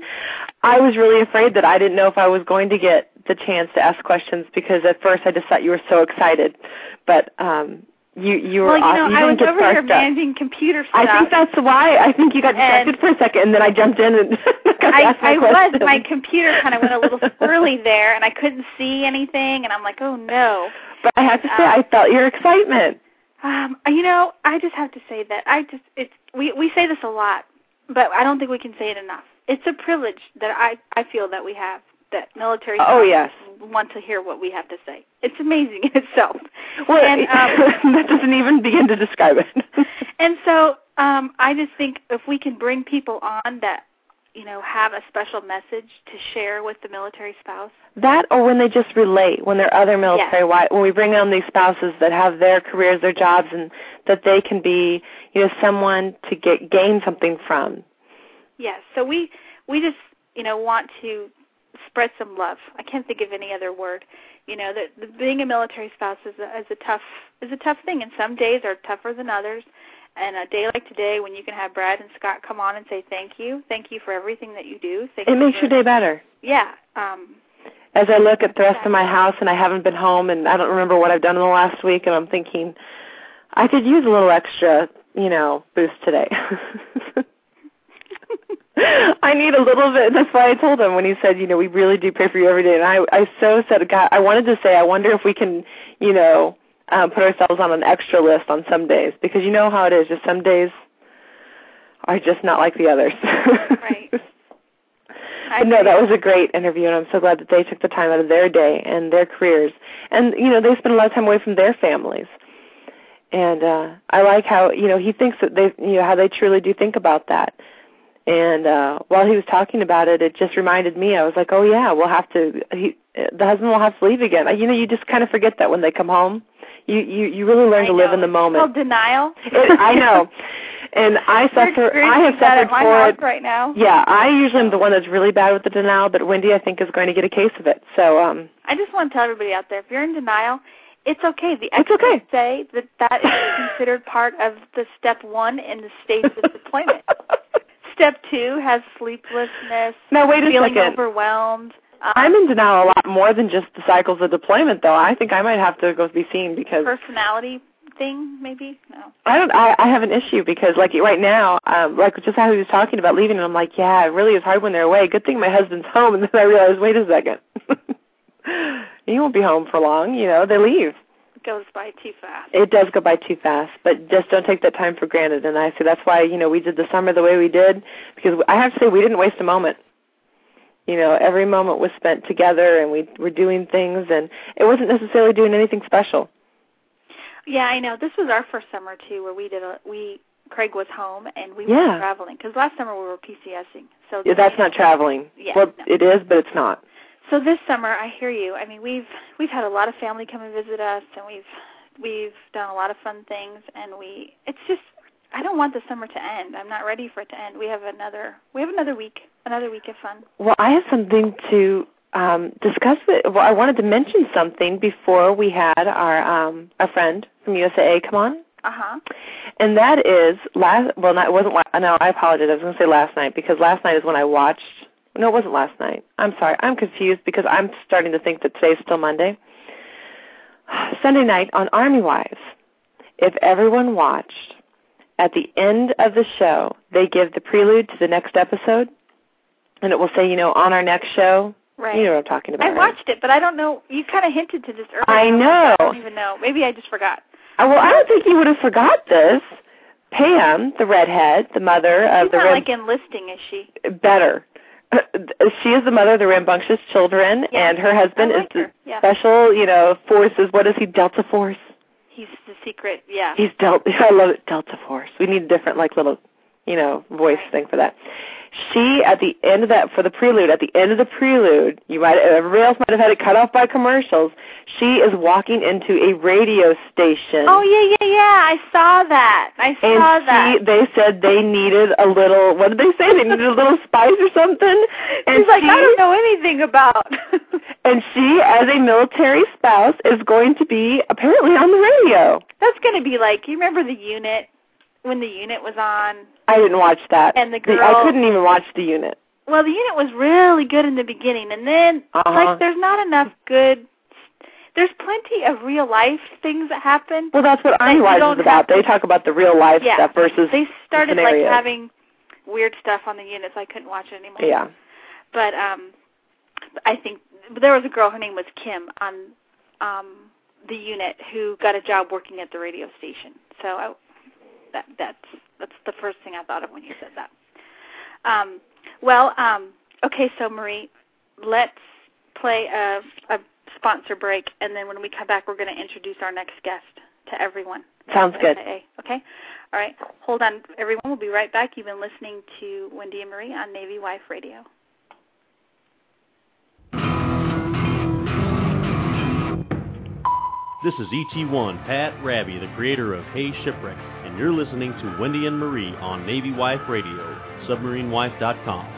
I was really afraid that I didn't know if I was going to get the chance to ask questions because at first I just thought you were so excited, but um you you were well, you know, you I was get over here managing computer stuff. I think that's why. I think you got distracted for a second, and then I jumped in and [laughs] I, I was. My computer kind of went a little [laughs] squirrely there, and I couldn't see anything, and I'm like, oh no. But I have to say, I felt your excitement. Um, you know, I just have to say that I just it's we we say this a lot, but I don't think we can say it enough. It's a privilege that I I feel that we have that military Oh, yes. want to hear what we have to say. It's amazing in itself. Well, And, [laughs] um, that doesn't even begin to describe it. [laughs] And so um, I just think if we can bring people on that, you know, have a special message to share with the military spouse. That or when they just relate, when they're other military Yes. wives, when we bring on these spouses that have their careers, their jobs, and that they can be, you know, someone to get gain something from. Yes. So we we just you know want to spread some love. I can't think of any other word. You know, that the, being a military spouse is a, is a tough is a tough thing, and some days are tougher than others. And a day like today, when you can have Brad and Scott come on and say thank you, thank you for everything that you do. Thank It you makes your day better. Yeah. Um, As I look at the rest of my house and I haven't been home and I don't remember what I've done in the last week and I'm thinking I could use a little extra, you know, boost today. [laughs] I need a little bit. That's why I told him when he said, you know, we really do pray for you every day. And I, I so said, God, I wanted to say, I wonder if we can, you know, um, put ourselves on an extra list on some days because you know how it is. Just some days are just not like the others. Right. [laughs] No, that was a great interview, and I'm so glad that they took the time out of their day and their careers, and you know they spend a lot of time away from their families. And uh I like how you know he thinks that they you know how they truly do think about that. And uh while he was talking about it, it just reminded me. I was like, oh yeah, we'll have to. He, the husband will have to leave again. You know, you just kind of forget that when they come home. You you you really learn I to live in the It's moment. called denial. It, I know. And I suffer. I have suffered for it. right now. Yeah, I usually am the one that's really bad with the denial, but Wendy I think is going to get a case of it. So, um I just want to tell everybody out there, if you're in denial, it's okay. The It's experts okay. say that that is considered part of the step one in the stages of [laughs] deployment. Step two has sleeplessness, Now wait a feeling second. overwhelmed. Um, I'm in denial a lot more than just the cycles of deployment, though. I think I might have to go be seen because personality thing, maybe. No. I don't. I, I have an issue because, like right now, um, like just how he was talking about leaving, and I'm like, yeah, it really is hard when they're away. Good thing my husband's home, and then I realized, wait a second, [laughs] he won't be home for long. You know, they leave. It goes by too fast. It does go by too fast, but just don't take that time for granted. And I say that's why you know we did the summer the way we did because I have to say we didn't waste a moment. You know, every moment was spent together, and we were doing things, and it wasn't necessarily doing anything special. Yeah, I know. This was our first summer too, where we did a we. Craig was home, and we Yeah. were traveling because last summer we were PCSing. So Yeah, that's not traveling. Yeah, well, no. it is, but it's not. So this summer, I hear you. I mean, we've we've had a lot of family come and visit us, and we've we've done a lot of fun things, and we it's just I don't want the summer to end. I'm not ready for it to end. We have another we have another week, another week of fun. Well, I have something to um, discuss. With, well, I wanted to mention something before we had our um, our friend from USAA come on, Uh huh. and that is last. Well, not, it wasn't. la- No, I apologize. I was going to say last night because last night is when I watched. No, it wasn't last night. I'm sorry. I'm confused because I'm starting to think that today's still Monday. [sighs] Sunday night on Army Wives. If everyone watched, at the end of the show, they give the prelude to the next episode, and it will say, you know, on our next show. Right. You know what I'm talking about. I right? watched it, but I don't know. You kind of hinted to this earlier. I and I'm like, know. I don't even know. Maybe I just forgot. Uh, well, I don't think you would have forgot this. Pam, the redhead, the mother of She's the not ram- like enlisting, is she? better. [laughs] She is the mother of the rambunctious children, Yeah. and her husband like is the. Yeah. special, you know, forces. What is he? Delta Force. He's the secret. Yeah. He's Delta. [laughs] I love it. Delta Force. We need a different, like, little, you know, voice Right. thing for that. She at the end of that for the prelude. At the end of the prelude, you might everybody else might have had it cut off by commercials. She is walking into a radio station. Oh yeah, yeah, yeah. I saw that. I And saw that. she, they said they needed a little. What did they say? They needed a little spice or something. And She's like, she, I don't know anything about. [laughs] And she, as a military spouse, is going to be apparently on the radio. That's going to be like, you remember the unit when the unit was on? I didn't watch that. And the the I couldn't even watch the unit. Well, the unit was really good in the beginning, and then Uh-huh. like there's not enough good. There's plenty of real life things that happen. Well, that's what That you is about. They talk about the real life Yeah. stuff versus They started like having weird stuff on the units. I couldn't watch it anymore. yeah. But um, I think there was a girl. Her name was Kim on um the unit who got a job working at the radio station. So I, that that's that's the first thing I thought of when you said that. Um, well, um, okay, so Marie, let's play a, a sponsor break, and then when we come back, we're going to introduce our next guest to everyone. Sounds good. Okay. Okay. All right. Hold on, everyone. We'll be right back. You've been listening to Wendy and Marie on Navy Wife Radio. This is ET1 Pat Rabby, the creator of Hey Shipwreck, and you're listening to Wendy and Marie on Navy Wife Radio, submarinewife.com.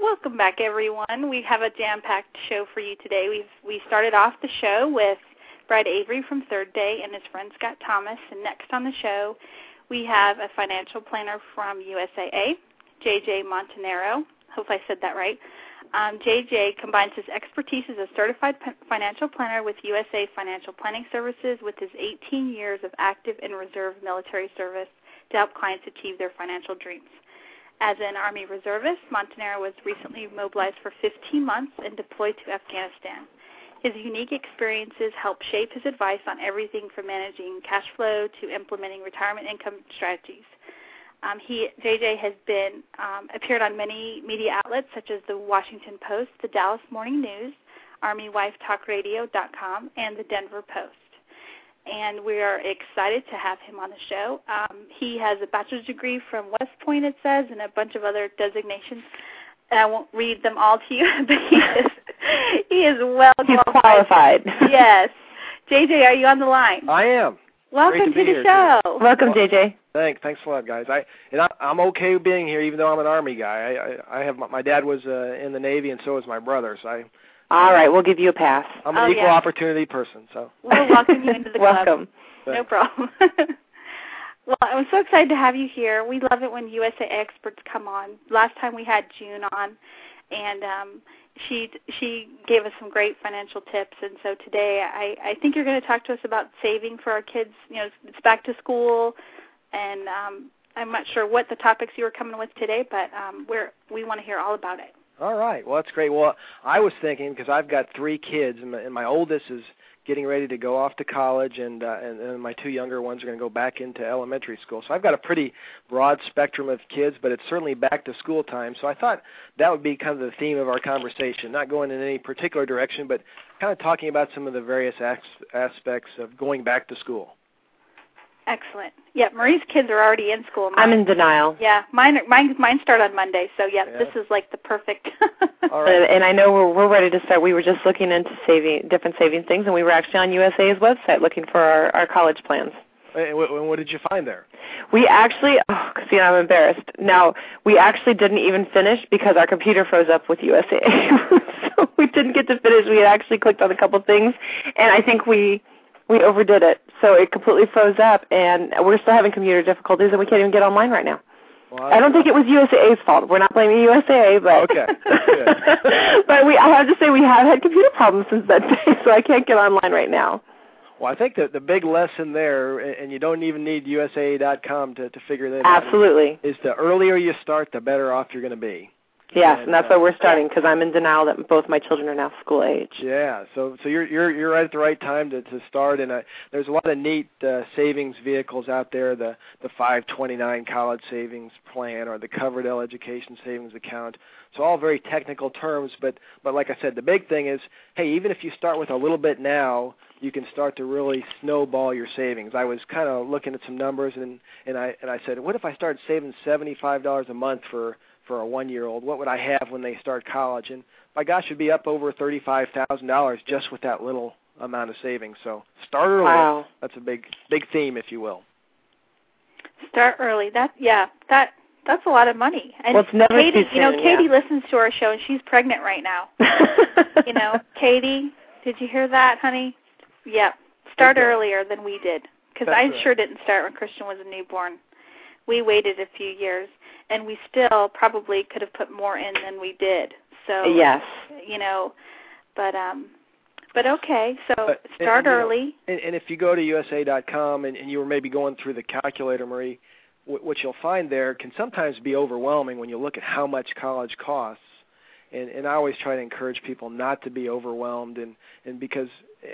Welcome back, everyone. We have a jam-packed show for you today. We've we started off the show with Brad Avery from Third Day and his friend Scott Thomas, and next on the show we have a financial planner from USAA, JJ Montanaro. Hope I said that right. Um, JJ combines his expertise as a certified p- financial planner with USAA Financial Planning Services with his 18 years of active and reserve military service to help clients achieve their financial dreams. As an Army reservist, Montanaro was recently mobilized for 15 months and deployed to Afghanistan. His unique experiences help shape his advice on everything from managing cash flow to implementing retirement income strategies. Um, he JJ has been um, appeared on many media outlets such as the Washington Post, the Dallas Morning News, ArmyWifeTalkRadio.com, and the Denver Post. And we are excited to have him on the show. Um, he has a bachelor's degree from West Point, it says, and a bunch of other designations. And I won't read them all to you, [laughs] but he is [laughs] he is well He's qualified. qualified. [laughs] yes. JJ, are you on the line? I am. Welcome great to be the here, show. Welcome, JJ. Thanks, thanks a lot, guys. I and I, I'm okay being here, even though I'm an Army guy. I I, I have my, my dad was uh, in the Navy, and so is my brother. So I All right, we'll give you a pass. I'm Oh, an equal yeah. opportunity person. So [laughs] We'll welcome you into the [laughs] club. Welcome. No problem. [laughs] Well, I'm so excited to have you here. We love it when USAA experts come on. Last time we had June on, and um, she she gave us some great financial tips. And so today, I I think you're going to talk to us about saving for our kids. You know, it's back to school, and um, I'm not sure what the topics you were coming with today, but um, we're we want to hear all about it. All right. Well, that's great. Well, I was thinking because I've got three kids, and my, and my oldest is getting ready to go off to college, and uh, and, and my two younger ones are going to go back into elementary school. So I've got a pretty broad spectrum of kids, but it's certainly back to school time. So I thought that would be kind of the theme of our conversation, not going in any particular direction, but kind of talking about some of the various as- aspects of going back to school. Excellent. Yeah, Marie's kids are already in school. Mine, I'm in denial. Yeah, mine mine mine start on Monday, so yeah, Yeah. this is like the perfect. [laughs] All And, I know we're we're ready to start. We were just looking into saving different saving things, and we were actually on USAA's website looking for our, our college plans. And what, and what did you find there? We actually, oh, see, I'm embarrassed. Now, we actually didn't even finish because our computer froze up with USAA. [laughs] so we didn't get to finish. We had actually clicked on a couple things, and I think we we overdid it. So it completely froze up, and we're still having computer difficulties, and we can't even get online right now. Well, I don't think it was USAA's fault. We're not blaming USAA, but Okay, [laughs] but we I have to say we have had computer problems since that day, [laughs] so I can't get online right now. Well, I think that the big lesson there, and you don't even need USAA.com to to figure that out. Absolutely. Is the earlier you start, the better off you're going to be. Yes, And, and that's uh, why we're starting because I'm in denial that both my children are now school age. Yeah, so so you're you're you're right at the right time to to start, and uh, there's a lot of neat uh, savings vehicles out there. The the 529 college savings plan or the Coverdell Education Savings Account. So all very technical terms, but but like I said, the big thing is, hey, even if you start with a little bit now, you can start to really snowball your savings. I was kind of looking at some numbers, and and I and I said, what if I started saving seventy five dollars a month for for a one year old? What would I have when they start college? And my gosh, it'd be up over thirty five thousand dollars just with that little amount of savings. So start early. Wow. That's a big big theme, if you will. Start early. That yeah, that that's a lot of money. And Well, it's never Katie, too you know, Katie yeah. listens to our show and she's pregnant right now. [laughs] you know, Katie, did you hear that, honey? Yep. Start Okay. earlier than we did because I right. sure didn't start when Christian was a newborn. We waited a few years, and we still probably could have put more in than we did. So yes. you know, but um, but okay. So But- start and, you know, early. And, and if you go to USAA.com and, and you were maybe going through the calculator, Marie, what, what you'll find there can sometimes be overwhelming when you look at how much college costs. And, and I always try to encourage people not to be overwhelmed, and, and because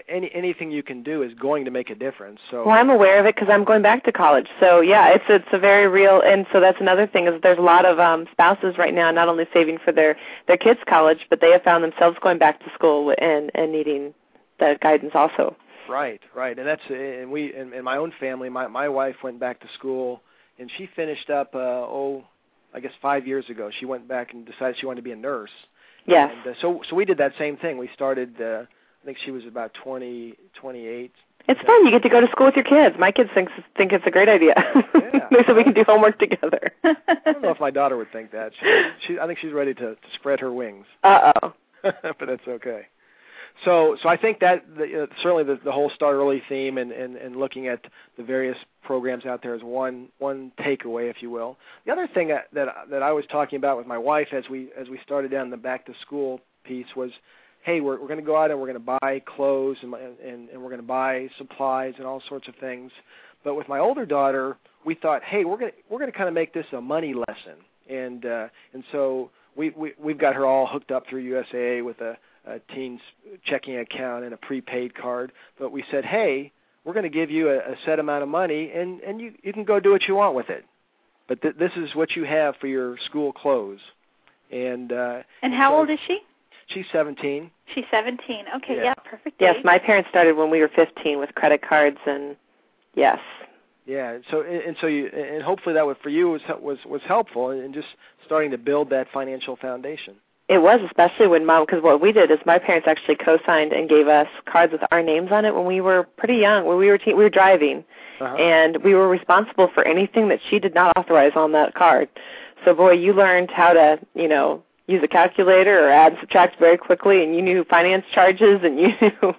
any anything you can do is going to make a difference. So Well, I'm aware of it because I'm going back to college. So yeah, it's it's a very real, and so that's another thing is there's a lot of um, spouses right now not only saving for their their kids' college, but they have found themselves going back to school and and needing the guidance also. Right, right, and that's and we in, in my own family. My my wife went back to school, and she finished up. Uh, oh, I guess five years ago. She went back and decided she wanted to be a nurse. Yeah. And, uh, so so we did that same thing. We started. Uh, I think she was about twenty twenty eight. It's fun. You get to go to school with your kids. My kids think think it's a great idea. Yeah. [laughs] they said we can do homework together. [laughs] I don't know if my daughter would think that. She, she I think she's ready to, to spread her wings. Uh oh. [laughs] but that's okay. So, so I think that the, uh, certainly the, the whole start early theme and, and, and looking at the various programs out there is one one takeaway, if you will. The other thing that, that that I was talking about with my wife as we as we started down the back to school piece was, hey, we're we're going to go out and we're going to buy clothes and and, and we're going to buy supplies and all sorts of things. But with my older daughter, we thought, hey, we're going to we're going to kind of make this a money lesson, and uh, and so we, we we've got her all hooked up through USAA with a teen's checking account and a prepaid card. But we said, hey, we're going to give you a, a set amount of money, and and you you can go do what you want with it. But th- this is what you have for your school clothes. And uh, and how so old is she? she's 17. She's 17. Okay, Yeah. yeah, perfect. Yes, age. my parents started when we were 15 with credit cards and yes. Yeah, so and and so you and hopefully that was for you was was was helpful in just starting to build that financial foundation. It was, especially when mom, because what we did is my parents actually co-signed and gave us cards with our names on it when we were pretty young. When we were te- we were driving, Uh-huh. and we were responsible for anything that she did not authorize on that card. So boy, you learned how to, you know, use a calculator or add and subtract very quickly, and you knew finance charges and [laughs] you knew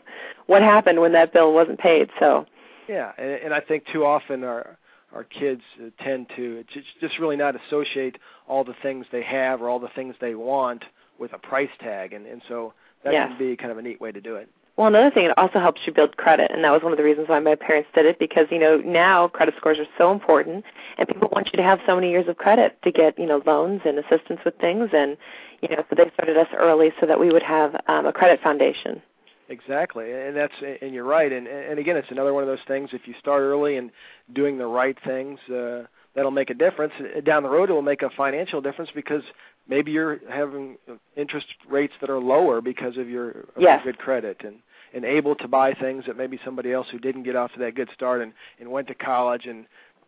what happened when that bill wasn't paid. So Yeah, and, and I think too often our our kids tend to just, just really not associate all the things they have or all the things they want with a price tag, and and so that Yes. can be kind of a neat way to do it. Well, another thing, it also helps you build credit, and that was one of the reasons why my parents did it because you know now credit scores are so important, and people want you to have so many years of credit to get you know loans and assistance with things, and you know so they started us early so that we would have um, a credit foundation. Exactly, and that's and you're right, and and again, it's another one of those things. If you start early and doing the right things, uh, that'll make a difference. Down the road, it will make a financial difference because maybe you're having interest rates that are lower because of your, Yes. good credit and and able to buy things that maybe somebody else who didn't get off to that good start and and went to college and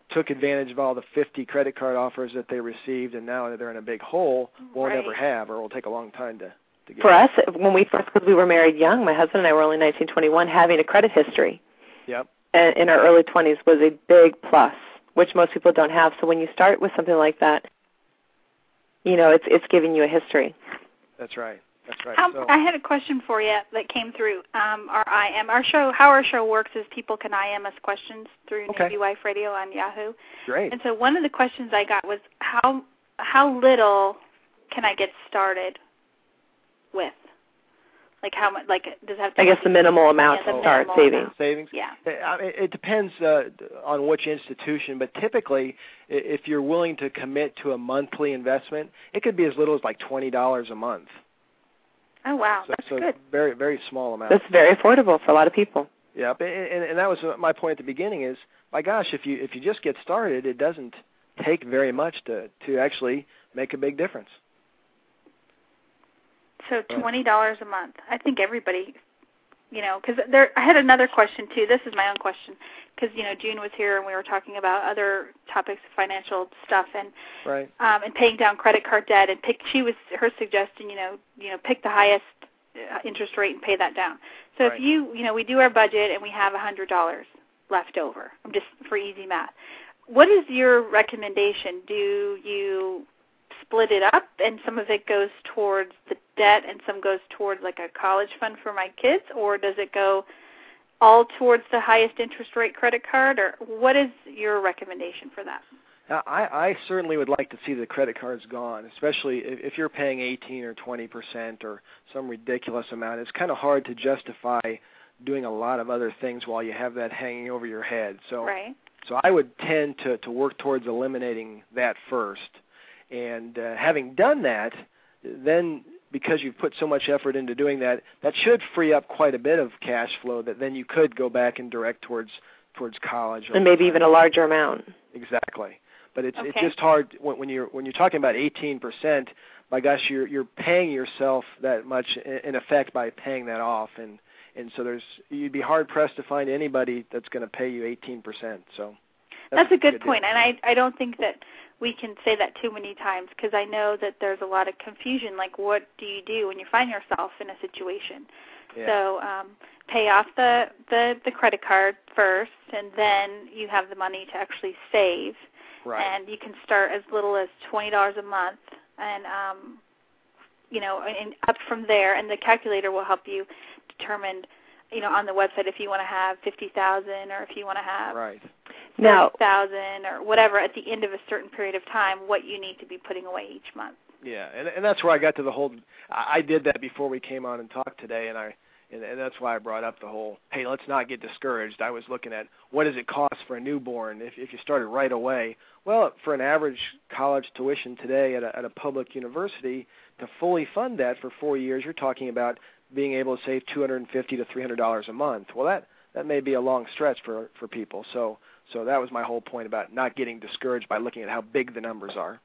took advantage of all the 50 credit card offers that they received and now that they're in a big hole won't Right. ever have or will take a long time to to get For us, when we first because we were married young, my husband and I were only 19, 21, having a credit history Yep. in our early 20s was a big plus, which most people don't have. So when you start with something like that, you know it's it's giving you a history. That's right. That's right. How, so, I had a question for you that came through um, our IM. Our show, how our show works is people can IM us questions through Okay. Navy Wife Radio on Yahoo. great. And so one of the questions I got was how how little can I get started with? Like how much? Like does it have to? I guess the minimal amount Yeah, to the start minimal saving. amount. savings. Yeah. I mean, it depends uh, on which institution, but typically, if you're willing to commit to a monthly investment, it could be as little as like twenty dollars a month. Oh wow, So, that's so good. very very small amount. That's very affordable for a lot of people. Yep, and, and, and that was my point at the beginning. Is my gosh, if you if you just get started, it doesn't take very much to to actually make a big difference. So twenty dollars a month. I think everybody, you know, because there. I had another question too. This is my own question because you know June was here and we were talking about other topics of financial stuff and Right. um, and paying down credit card debt and pick. She was her suggestion, you know, you know, pick the highest uh, interest rate and pay that down. So Right. if you, you know, we do our budget and we have a hundred dollars left over, I'm just for easy math. What is your recommendation? Do you split it up and some of it goes towards the debt and some goes towards like a college fund for my kids, or does it go all towards the highest interest rate credit card, or what is your recommendation for that? Now, I, I certainly would like to see the credit cards gone, especially if, if you're paying 18 or 20 percent or some ridiculous amount. It's kind of hard to justify doing a lot of other things while you have that hanging over your head. So, Right. so I would tend to to work towards eliminating that first, and uh, having done that, then because you've put so much effort into doing that, that should free up quite a bit of cash flow that then you could go back and direct towards towards college And maybe even a larger amount. Exactly. But it's it's just hard when, when you're when you're talking about 18%. My gosh, you're you're paying yourself that much in effect by paying that off, and and so there's you'd be hard pressed to find anybody that's going to pay you 18%. So That's, a good deal. point, and I I don't think that we can say that too many times because I know that there's a lot of confusion. Like, what do you do when you find yourself in a situation? Yeah. So um, pay off the, the the credit card first, and then you have the money to actually save. right. And you can start as little as twenty dollars a month, and um, you know, and up from there. And the calculator will help you determine, you know, on the website if you want to have fifty thousand or if you want to have right. Now, thousand or whatever at the end of a certain period of time what you need to be putting away each month. Yeah, and and that's where I got to the whole. I, I did that before we came on and talked today, and I and, and that's why I brought up the whole. Hey, let's not get discouraged. I was looking at what does it cost for a newborn if if you started right away. Well, for an average college tuition today at a, at a public university, to fully fund that for four years, you're talking about being able to save two hundred and fifty to three hundred dollars a month. Well, that that may be a long stretch for for people. So so that was my whole point about not getting discouraged by looking at how big the numbers are.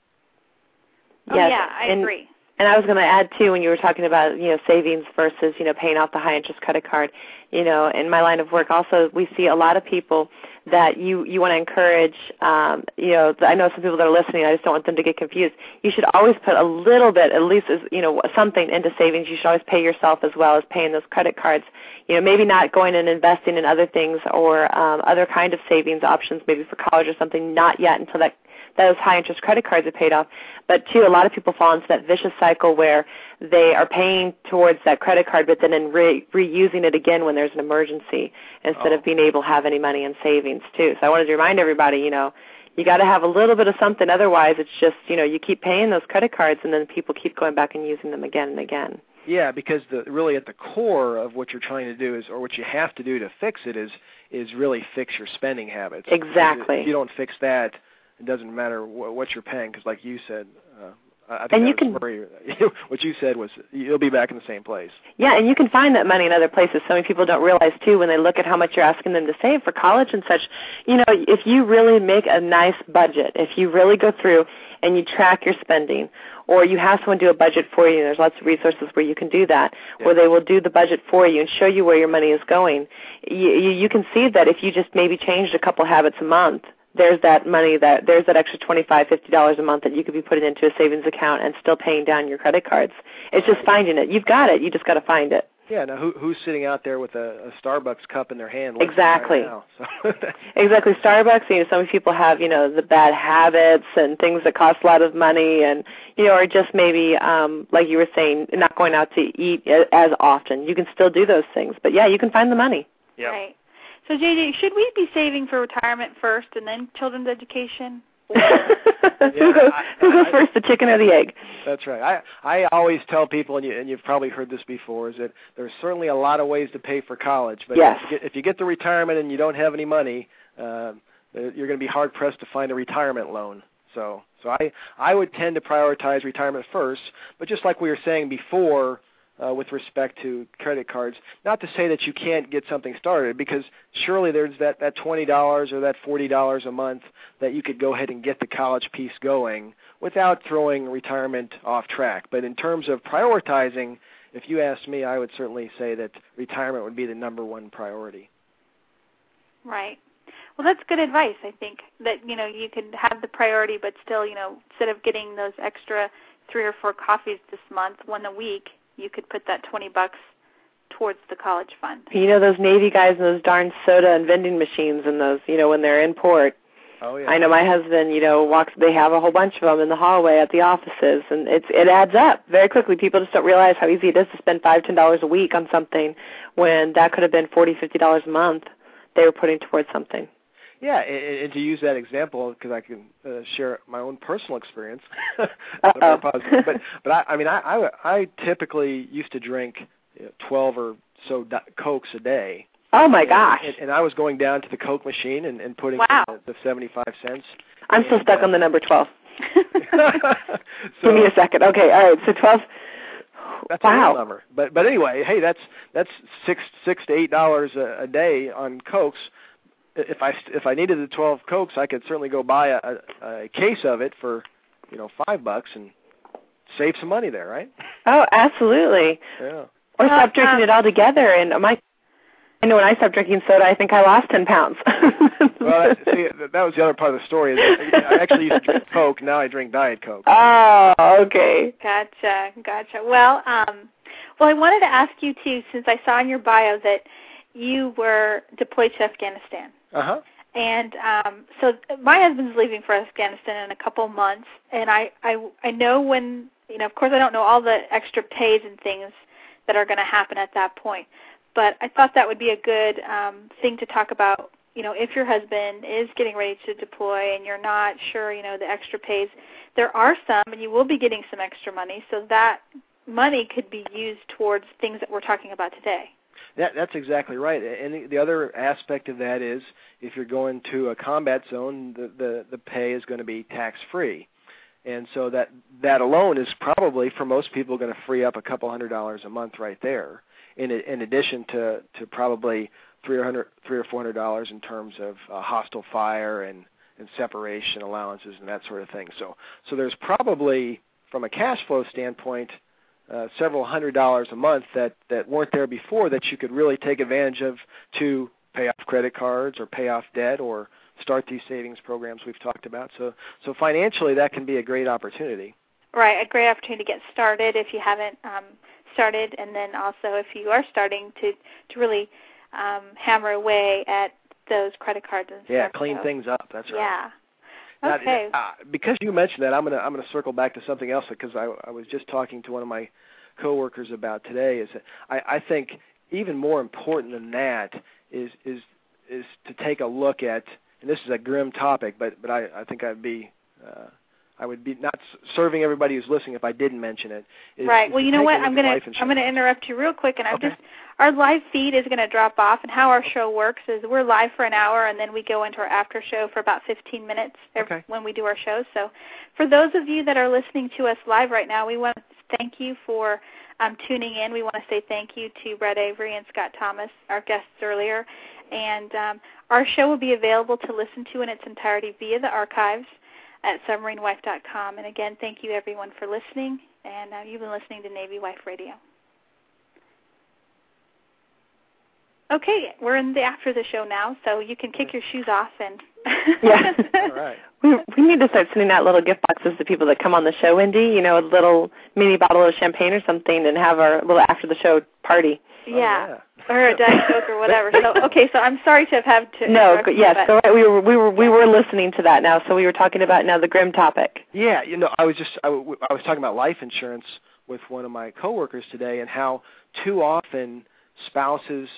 Oh yeah, I and, agree. And I was going to add too when you were talking about you know savings versus you know paying off the high interest credit card. You know, in my line of work, also we see a lot of people that you you want to encourage. Um, you know, I know some people that are listening. I just don't want them to get confused. You should always put a little bit, at least as you know, something into savings. You should always pay yourself as well as paying those credit cards. You know, maybe not going and investing in other things or um, other kind of savings options, maybe for college or something. Not yet until that those high interest credit cards are paid off. But two, a lot of people fall into that vicious cycle where they are paying towards that credit card, but then in re- reusing it again when there's an emergency instead Oh. of being able to have any money in savings too. So I wanted to remind everybody, you know, you got to have a little bit of something. Otherwise, it's just you know you keep paying those credit cards, and then people keep going back and using them again and again. Yeah, because the really at the core of what you're trying to do is, or what you have to do to fix it is, is really fix your spending habits. Exactly. If you don't fix that, it doesn't matter wh- what you're paying, because like you said, uh, I think And you can- Marie, [laughs] what you said was you'll be back in the same place. Yeah, and you can find that money in other places. So many people don't realize too when they look at how much you're asking them to save for college and such. You know, if you really make a nice budget, if you really go through and you track your spending, or you have someone do a budget for you, there's lots of resources where you can do that, where they will do the budget for you and show you where your money is going. You, you, you can see that if you just maybe changed a couple habits a month, there's that money that there's that extra twenty five fifty dollars a month that you could be putting into a savings account and still paying down your credit cards it's just finding it you've got it you just got to find it Yeah. Now, who who's sitting out there with a, a Starbucks cup in their hand? Exactly. Right now? So [laughs] exactly starbucks you know some people have you know the bad habits and things that cost a lot of money and you know or just maybe um like you were saying not going out to eat a- as often you can still do those things but yeah you can find the money Yep. Right. So JJ, should we be saving for retirement first and then children's education? [laughs] who goes I- who goes I- first the chicken or the egg That's right. I I always tell people, and, you, and you've probably heard this before, is that there's certainly a lot of ways to pay for college. But Yes. if, you get, if you get to retirement and you don't have any money, uh, you're going to be hard pressed to find a retirement loan. So so I I would tend to prioritize retirement first. But just like we were saying before. Uh, with respect to credit cards, not to say that you can't get something started, because surely there's that that twenty dollars or that forty dollars a month that you could go ahead and get the college piece going without throwing retirement off track. But in terms of prioritizing, if you ask me, I would certainly say that retirement would be the number one priority. Right. Well, that's good advice. I think that you know you can have the priority, but still, you know, instead of getting those extra three or four coffees this month, one a week, you could put that twenty bucks towards the college fund. you know those navy guys and those darn soda and vending machines and those you know when they're in port Oh yeah. I know my husband, you know, walks. They have a whole bunch of them in the hallway at the offices, and it's it adds up very quickly. People just don't realize how easy it is to spend five, ten dollars a week on something when that could have been forty, fifty dollars a month. They were putting towards something. Yeah, and, and to use that example, because I can uh, share my own personal experience. [laughs] [laughs] That's a very Uh-oh. positive. but but I, I mean, I, I I typically used to drink you know, twelve or so di- cokes a day. Oh my gosh! And, and I was going down to the Coke machine and, and putting Wow. the, the seventy-five cents. I'm still stuck uh, on the number twelve. [laughs] so Give me a second. Okay, all right. So twelve. That's a wow. real number. But but anyway, hey, that's that's six six to eight dollars a, a day on cokes. If I if I needed the twelve cokes, I could certainly go buy a, a, a case of it for you know five bucks and save some money there, right? Oh, absolutely. Yeah. Or Well, stop drinking um, it altogether. And my, I know when I stopped drinking soda, I think I lost ten pounds. [laughs] Well, that, see, [laughs] that that was the other part of the story. Is I actually used to drink Coke. Now I drink Diet Coke. oh, okay. Gotcha, gotcha. Well, um, well, I wanted to ask you too, since I saw in your bio that you were deployed to Afghanistan, Uh huh. and um, so my husband's leaving for Afghanistan in a couple months, and I, I, I know when you know, of course, I don't know all the extra pays and things that are going to happen at that point, but I thought that would be a good um, thing to talk about. You know, if your husband is getting ready to deploy and you're not sure, you know, the extra pays, there are some, and you will be getting some extra money, so that money could be used towards things that we're talking about today. That, that's exactly right. And the, the other aspect of that is if you're going to a combat zone, the, the, the pay is going to be tax free. And so that that alone is probably for most people going to free up a couple hundred dollars a month right there. In in addition to to probably three hundred three or four hundred dollars in terms of uh, hostile fire and and separation allowances and that sort of thing. So so there's probably from a cash flow standpoint uh, several hundred dollars a month that that weren't there before that you could really take advantage of to pay off credit cards or pay off debt or start these savings programs we've talked about. So so financially that can be a great opportunity. Right, a great opportunity to get started if you haven't um, started, and then also if you are starting to to really um, hammer away at those credit cards and Yeah, stuff. Yeah, clean so, things up. That's right. Yeah. Okay. Now, uh, because you mentioned that, I'm gonna I'm gonna circle back to something else because I I was just talking to one of my coworkers about today. Is that I I think even more important than that is is is to take a look at and this is a grim topic, but but I I think I'd be uh, I would be not serving everybody who's listening if I didn't mention it. Is, right. Is well, you know what? I'm gonna I'm gonna interrupt you real quick, and I'm okay. just our live feed is gonna drop off, and how our show works is we're live for an hour, and then we go into our after show for about 15 minutes okay. when we do our shows. So, for those of you that are listening to us live right now, we want to thank you for um, tuning in. We want to say thank you to Brad Avery and Scott Thomas, our guests earlier, and um, our show will be available to listen to in its entirety via the archives at submarinewife.com. And again, thank you everyone for listening. And uh, you've been listening to Navy Wife Radio. Okay, we're in the after the show now, so you can kick your shoes off and. [laughs] yeah. All right. [laughs] We we need to start sending out little gift boxes to people that come on the show, Wendy. You know, a little mini bottle of champagne or something, and have our little after the show party. Yeah. Oh, yeah. or a diet coke or [laughs] whatever. So okay, so I'm sorry to have had to. No, interrupt you, yes, but- so we were we were we were listening to that now. So we were talking about now the grim topic. Yeah, you know, I was just I, w- I was talking about life insurance with one of my coworkers today, and how too often spouses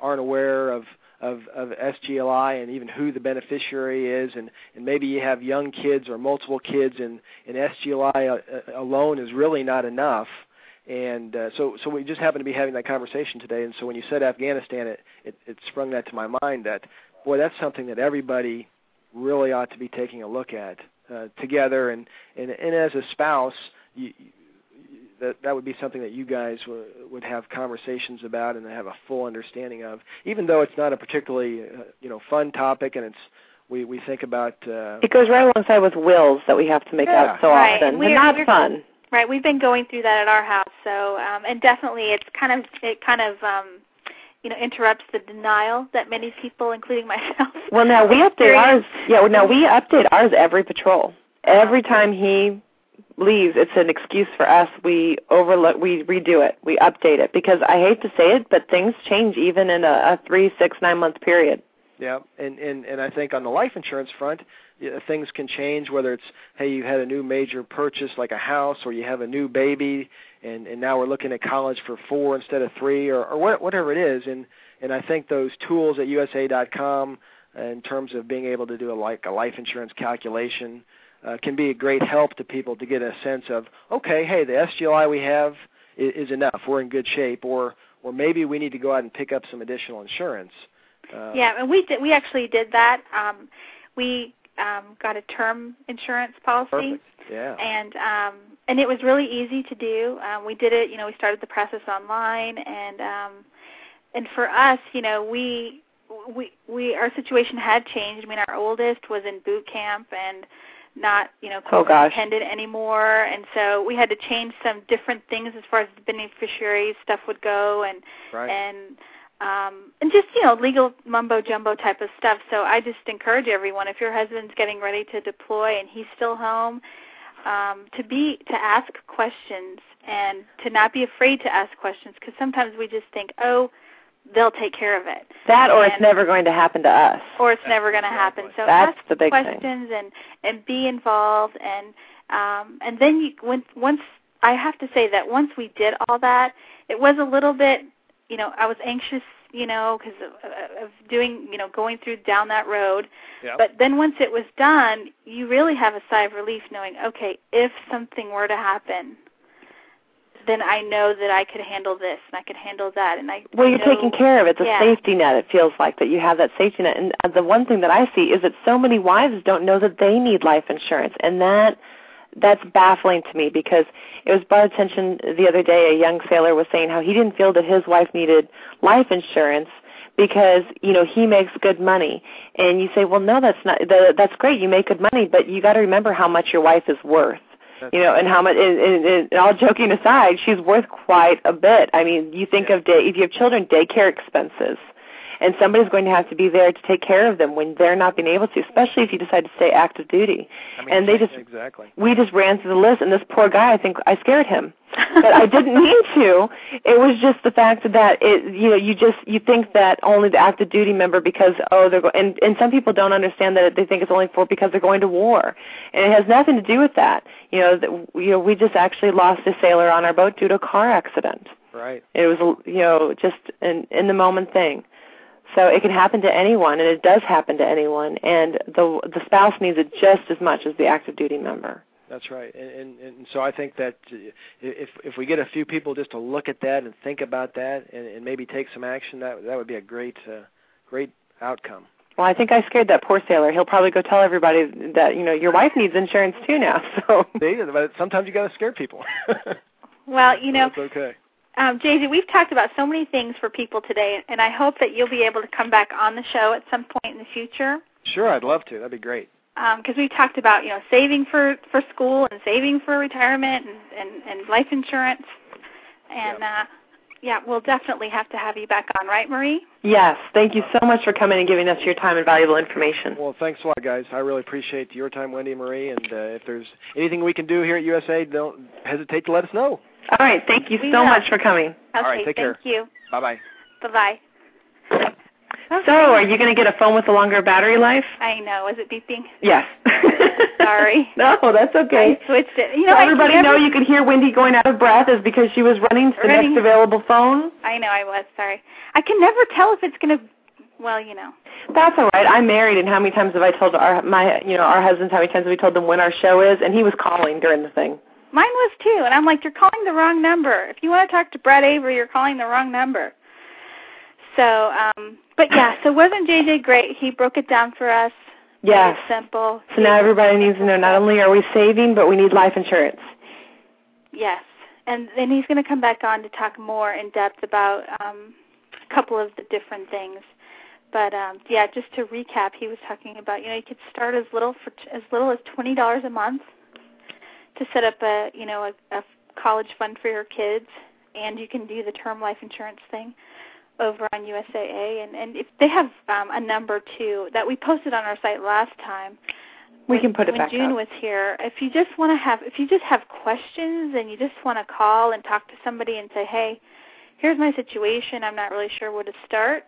aren't aware of of, of SGLI and even who the beneficiary is, and and maybe you have young kids or multiple kids, and and SGLI uh, alone is really not enough. And uh, so, so we just happened to be having that conversation today. And so, when you said Afghanistan, it, it, it sprung that to my mind that, boy, that's something that everybody really ought to be taking a look at uh, together. And, and and as a spouse, you, you, that that would be something that you guys w- would have conversations about and have a full understanding of. Even though it's not a particularly uh, you know fun topic, and it's we we think about. Uh, It goes right alongside with wills that we have to make Yeah. out so Right, often, and we're- and that's fun. Right, we've been going through that at our house, so um, and definitely it's kind of it kind of um, you know interrupts the denial that many people, including [laughs] myself. Well, now we update ours. Yeah, well, now we update ours every patrol. Every time he leaves, it's an excuse for us. We overlook, we redo it, we update it because I hate to say it, but things change even in a, a three, six, nine month period. Yeah, and and and I think on the life insurance front, yeah, things can change. Whether it's hey, you had a new major purchase like a house, or you have a new baby, and and now we're looking at college for four instead of three, or or what, whatever it is. And and I think those tools at USAA.com, in terms of being able to do a like a life insurance calculation, uh, can be a great help to people to get a sense of okay, hey, the SGLI we have is, is enough. We're in good shape, or or maybe we need to go out and pick up some additional insurance. Uh, Yeah, and we did. We actually did that. Um, we um, got a term insurance policy, Perfect. Yeah. and um, and it was really easy to do. Um, we did it. You know, we started the process online, and um, and for us, you know, we we we our situation had changed. I mean, our oldest was in boot camp and not you know Oh, gosh. independent anymore, and so we had to change some different things as far as the beneficiary stuff would go, and Right. and um and just you know legal mumbo jumbo type of stuff so i just encourage everyone if your husband's getting ready to deploy and he's still home um to be to ask questions and to not be afraid to ask questions because sometimes we just think oh they'll take care of it That or it's never going to happen to us. or it's never going to happen so That's ask the big thing. questions and and be involved and um and then you when once i have to say that once we did all that it was a little bit you know i was anxious you know because of, of doing you know going through down that road Yep. but then once it was done you really have a sigh of relief knowing okay if something were to happen then i know that i could handle this and i could handle that and i Well, you're know- taking care of it. It's a Yeah. safety net. It feels like that you have that safety net. And uh, the one thing that I see is that so many wives don't know that they need life insurance, and that that's baffling to me because it was brought attention the other day. A young sailor was saying how he didn't feel that his wife needed life insurance because you know he makes good money, and you say, well, no, that's not. The, that's great. You make good money, but you got to remember how much your wife is worth you know, and how much. And, and, and all joking aside, she's worth quite a bit. I mean, you think of day if you have children, daycare expenses, and somebody's going to have to be there to take care of them when they're not being able to, especially if you decide to stay active duty. I mean, and they just exactly. we just ran through the list, and this poor guy, I think I scared him, but I didn't mean [laughs] to. It was just the fact that it, you know, you just you think that only the active duty member because oh they're go- and and some people don't understand that they think it's only for because they're going to war, and it has nothing to do with that. You know, that, you know, we just actually lost a sailor on our boat due to a car accident. Right. It was you know just an in the moment thing. So it can happen to anyone, and it does happen to anyone, and the the spouse needs it just as much as the active duty member. That's right, and, and and so I think that uh, if if we get a few people just to look at that and think about that and, and maybe take some action, that that would be a great uh, great outcome. Well, I think I scared that poor sailor. He'll probably go tell everybody that you know your wife needs insurance too now. [laughs] So See, but sometimes you got to scare people. [laughs] Well, you know, that's okay. Um, JJ, we've talked about so many things for people today, and I hope that you'll be able to come back on the show at some point in the future. Sure, I'd love to. That'd be great. because we talked about you know saving for for school and saving for retirement and and, and life insurance, and uh, yeah, we'll definitely have to have you back on, right, Marie? yes, thank you so much for coming and giving us your time and valuable information. Well, thanks a lot, guys. I really appreciate your time, Wendy and Marie. And uh, if there's anything we can do here at USAA, don't hesitate to let us know. All right, thank you We so will. much for coming. Okay, All right, take thank care. you. Bye bye. Bye bye. So, are you going to get a phone with a longer battery life? I know. Is it beeping? Yes. [laughs] Sorry. no, that's okay. I switched it. You know, so I everybody never- know you could hear Wendy going out of breath is because she was running to the Running. next available phone. I know I was. Sorry. I can never tell if it's gonna. Well, you know. That's all right. I'm married, and how many times have I told our my you know our husbands how many times have we told them when our show is, and he was calling during the thing. Mine was too, and I'm like, you're calling the wrong number. If you want to talk to Brad Avery, you're calling the wrong number. So, um, but yeah, so wasn't JJ great? He broke it down for us. Very simple. So now everybody needs to know not only are we saving, but we need life insurance. Yes, and then he's going to come back on to talk more in depth about um, a couple of the different things. But um, yeah, just to recap, he was talking about you know you could start as little for t- as little as twenty dollars a month to set up a you know a, a college fund for your kids, and you can do the term life insurance thing over on USAA, and and if they have um, a number too that we posted on our site last time. We when- can put it when back June up. was here. If you just want to have, if you just have questions and you just want to call and talk to somebody and say, "Hey, here's my situation. I'm not really sure where to start."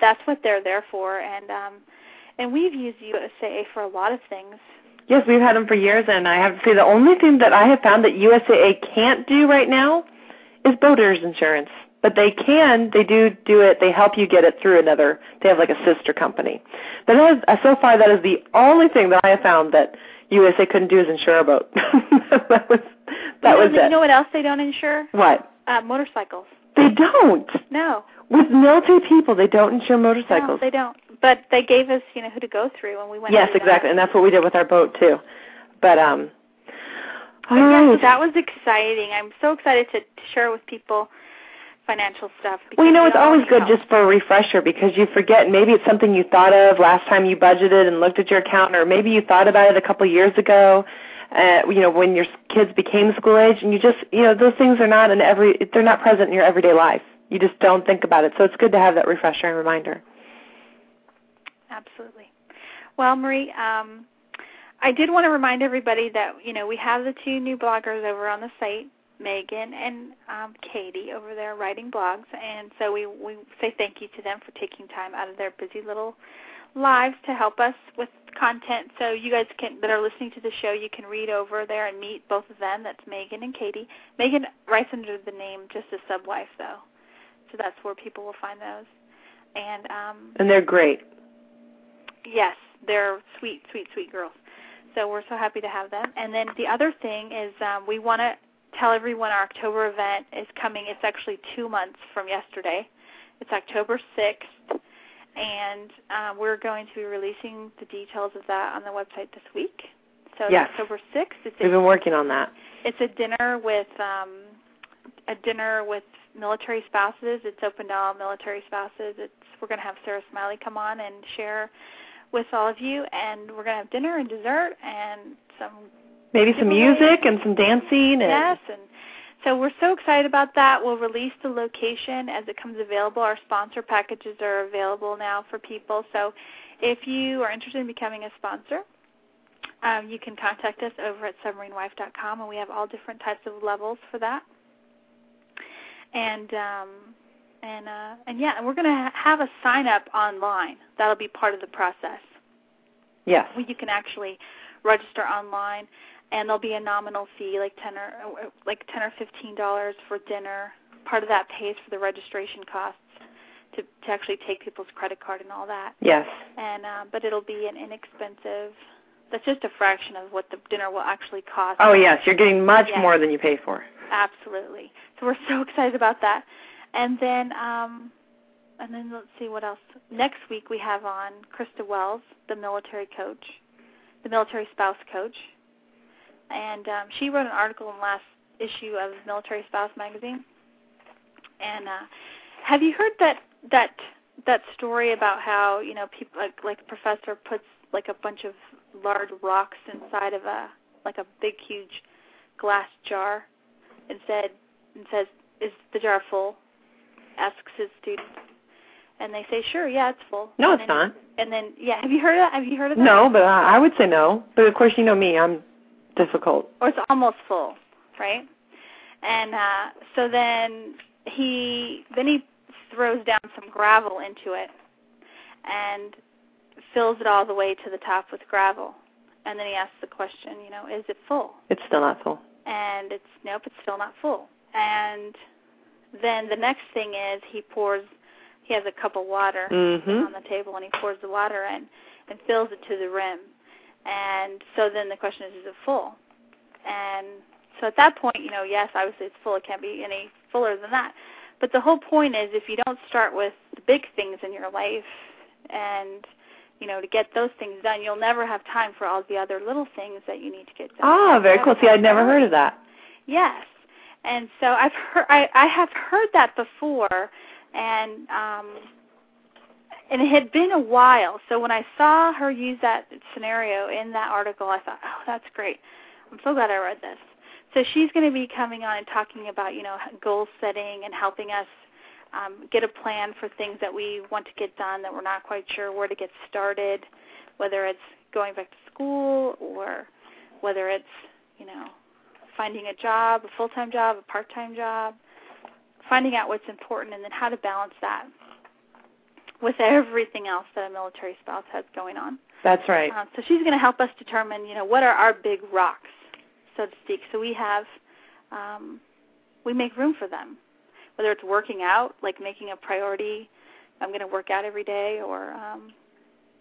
That's what they're there for, and um, and we've used USAA for a lot of things. Yes, we've had them for years, and I have to say the only thing that I have found that USAA can't do right now is boaters insurance. But they can, they do do it. They help you get it through another. They have like a sister company. But that is, uh, so far, that is the only thing that I have found that USAA couldn't do is insure a boat. [laughs] that was that you know, was you it. know what else they don't insure? what? Uh, motorcycles. They don't. No, With military people, they don't insure motorcycles. no, motorcycles. they don't. But they gave us, you know, who to go through when we went. yes, exactly, and that's what we did with our boat too. But um. But yeah, so that was exciting. I'm so excited to, to share with people financial stuff. Well, you know, it's always good helps. just for a refresher because you forget. Maybe it's something you thought of last time you budgeted and looked at your account, or maybe you thought about it a couple years ago. Uh, you know, when your kids became school age, and you just, you know, those things are not in every. They're not present in your everyday life. You just don't think about it. So it's good to have that refresher and reminder. Absolutely. Well, Marie, um, I did want to remind everybody that you know we have the two new bloggers over on the site, Megan and um, Katie, over there writing blogs, and so we we say thank you to them for taking time out of their busy little lives to help us with content. So you guys can that are listening to the show, you can read over there and meet both of them. That's Megan and Katie. Megan writes under the name just a subwife though, so that's where people will find those. And um, And they're great. Yes, they're sweet, sweet, sweet girls. So we're so happy to have them. And then the other thing is um, we want to tell everyone our October event is coming. It's actually two months from yesterday. It's October 6th, and uh, we're going to be releasing the details of that on the website this week. So Yes. October 6th. It's We've a, been working on that. it's a dinner with um, a dinner with military spouses. It's open to all military spouses. It's we're going to have Sarah Smiley come on and share with all of you, and we're going to have dinner and dessert and some Maybe some music and some dancing and yes, and so we're so excited about that. We'll release the location as it comes available. Our sponsor packages are available now for people. So if you are interested in becoming a sponsor, um, you can contact us over at submarinewife.com, and we have all different types of levels for that. And um, and uh, and yeah, and we're going to have a sign up online. That'll be part of the process. Yes. Where you can actually register online, and there'll be a nominal fee, like ten or like ten or fifteen dollars for dinner. Part of that pays for the registration costs to to actually take people's credit card and all that. Yes. And uh, but it'll be an inexpensive. That's just a fraction of what the dinner will actually cost. Oh yes, you're getting much Yes. more than you pay for. Absolutely. So we're so [laughs] excited about that. And then um and then let's see what else. Next week we have on Krista Wells, the military coach, the military spouse coach. And um she wrote an article in the last issue of Military Spouse magazine. And uh have you heard that that that story about how, you know, people like like a professor puts like a bunch of large rocks inside of a like a big huge glass jar and said and says, "Is the jar full?" Asks his students, and they say, "Sure, yeah, it's full." No, and it's then, not. And then, yeah, have you heard of? Have you heard of that? No, but I, I would say no. But of course, you know me, I'm difficult. Or it's almost full, right? And uh, so then he then he throws down some gravel into it, and fills it all the way to the top with gravel. And then he asks the question, you know, is it full? It's still not full. and it's nope, it's still not full. And then the next thing is he pours he has a cup of water Mhm. on the table and he pours the water in and fills it to the rim. And so then the question is, is it full? And so at that point, you know, yes, obviously it's full. It can't be any fuller than that. But the whole point is if you don't start with the big things in your life and you know, to get those things done, you'll never have time for all the other little things that you need to get done. Ah, very cool. See, I'd never heard of that. Yes, and so I've heard I, I have heard that before, and um, and it had been a while. So when I saw her use that scenario in that article, I thought, oh, that's great. I'm so glad I read this. So she's going to be coming on and talking about you know goal setting and helping us um, get a plan for things that we want to get done that we're not quite sure where to get started, whether it's going back to school or whether it's you know finding a job, a full-time job, a part-time job, finding out what's important and then how to balance that with everything else that a military spouse has going on. That's right. Um, so she's going to help us determine, you know, what are our big rocks, so to speak. So we have, um, we make room for them, whether it's working out, like making a priority. I'm going to work out every day, or um,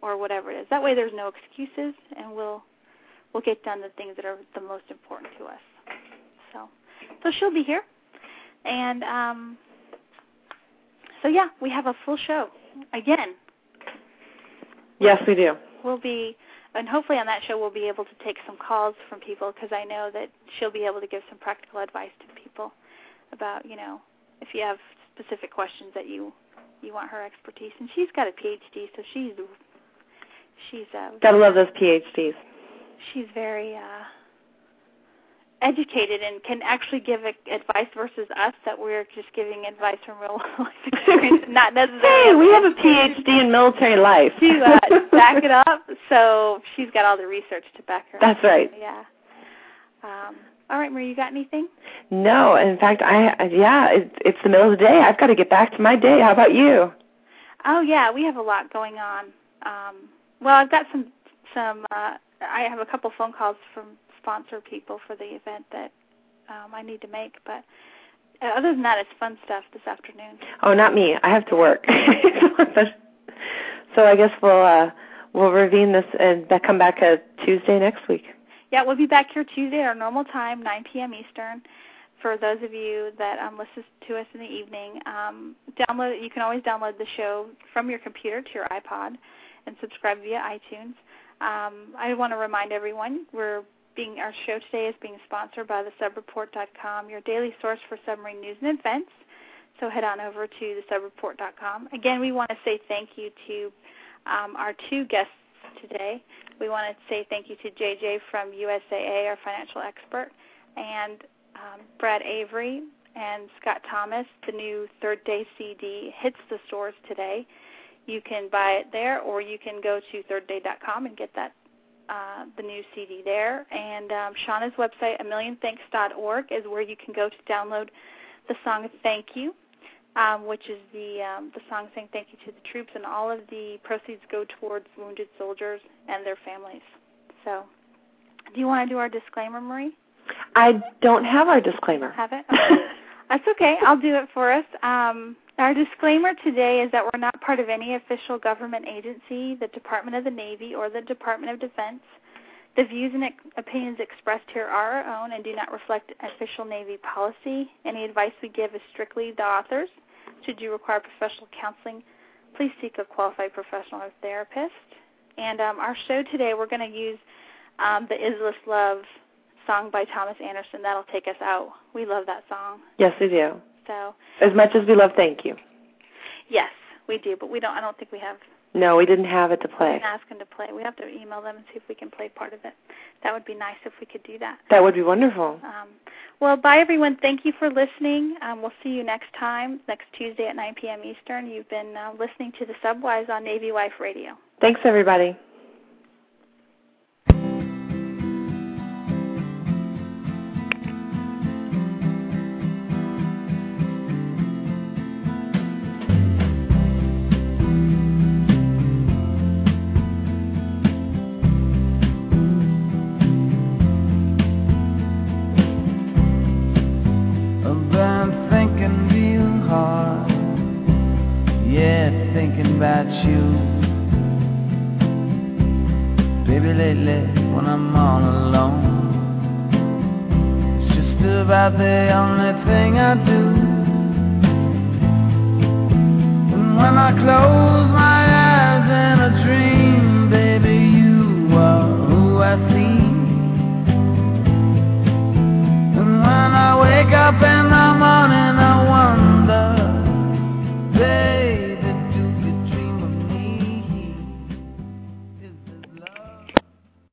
or whatever it is. That way, there's no excuses, and we'll we'll get done the things that are the most important to us. So, so she'll be here, and um, so yeah, we have a full show again Yes, we do. we'll be and hopefully on that show we'll be able to take some calls from people because I know that she'll be able to give some practical advice to people about you know if you have specific questions that you you want her expertise and she's got a PhD so she's she's uh Gotta love those PhDs. she's very uh educated and can actually give a, advice versus us that we're just giving advice from real life [laughs] experience [laughs] not necessarily Hey, we have a PhD in military life. to uh, [laughs] back it up. So she's got all the research to back her. up. That's right. Yeah. Um, all right, Marie, you got anything? No, in fact, I yeah, it, it's the middle of the day. I've got to get back to my day. How about you? Oh yeah, we have a lot going on. Um, well, I've got some some. Uh, I have a couple phone calls from sponsor people for the event that um, I need to make, but uh, other than that, it's fun stuff this afternoon. Oh, not me. I have to work. [laughs] so I guess we'll uh we'll revene this and come back uh, Tuesday next week. Yeah, we'll be back here Tuesday at our normal time, 9 p.m. Eastern. For those of you that um, listen to us in the evening, um, download. You can always download the show from your computer to your iPod and subscribe via iTunes. Um, I want to remind everyone we're being our show today is being sponsored by the subreport.com, your daily source for submarine news and events. So head on over to the subreport.com. Again, we want to say thank you to um, our two guests today. We want to say thank you to JJ from USAA, our financial expert, and um, Brad Avery and Scott Thomas. The new Third Day CD hits the stores today. You can buy it there, or you can go to thirdday.com and get that uh, the new CD there. And um, Shauna's website, a millionthanks.org, is where you can go to download the song "Thank You," um, which is the um, the song saying thank you to the troops, and all of the proceeds go towards wounded soldiers and their families. So, do you want to do our disclaimer, Marie? I don't have our disclaimer. Have it? Okay. [laughs] That's okay. I'll do it for us. Um, our disclaimer today is that we're not part of any official government agency, the Department of the Navy, or the Department of Defense. The views and opinions expressed here are our own and do not reflect official Navy policy. Any advice we give is strictly the author's. Should you require professional counseling, please seek a qualified professional or therapist. And um, our show today, we're going to use um, the Is Love song by Thomas Anderson. That'll take us out. We love that song. Yes, we do. So as much as we love Thank You. Yes, we do, but we don't. I don't think we have. No, we didn't have it to play. Ask them to play. We have to email them and see if we can play part of it. That would be nice if we could do that. That would be wonderful. Um, well, bye everyone. Thank you for listening. Um, we'll see you next time, next Tuesday at 9 p.m. Eastern. You've been uh, listening to the Subwives on Navy Wife Radio. Thanks, everybody. you. Baby, lately when I'm all alone, it's just about the only thing I do. And when I close my eyes in a dream, baby, you are who I see. And when I wake up in the morning,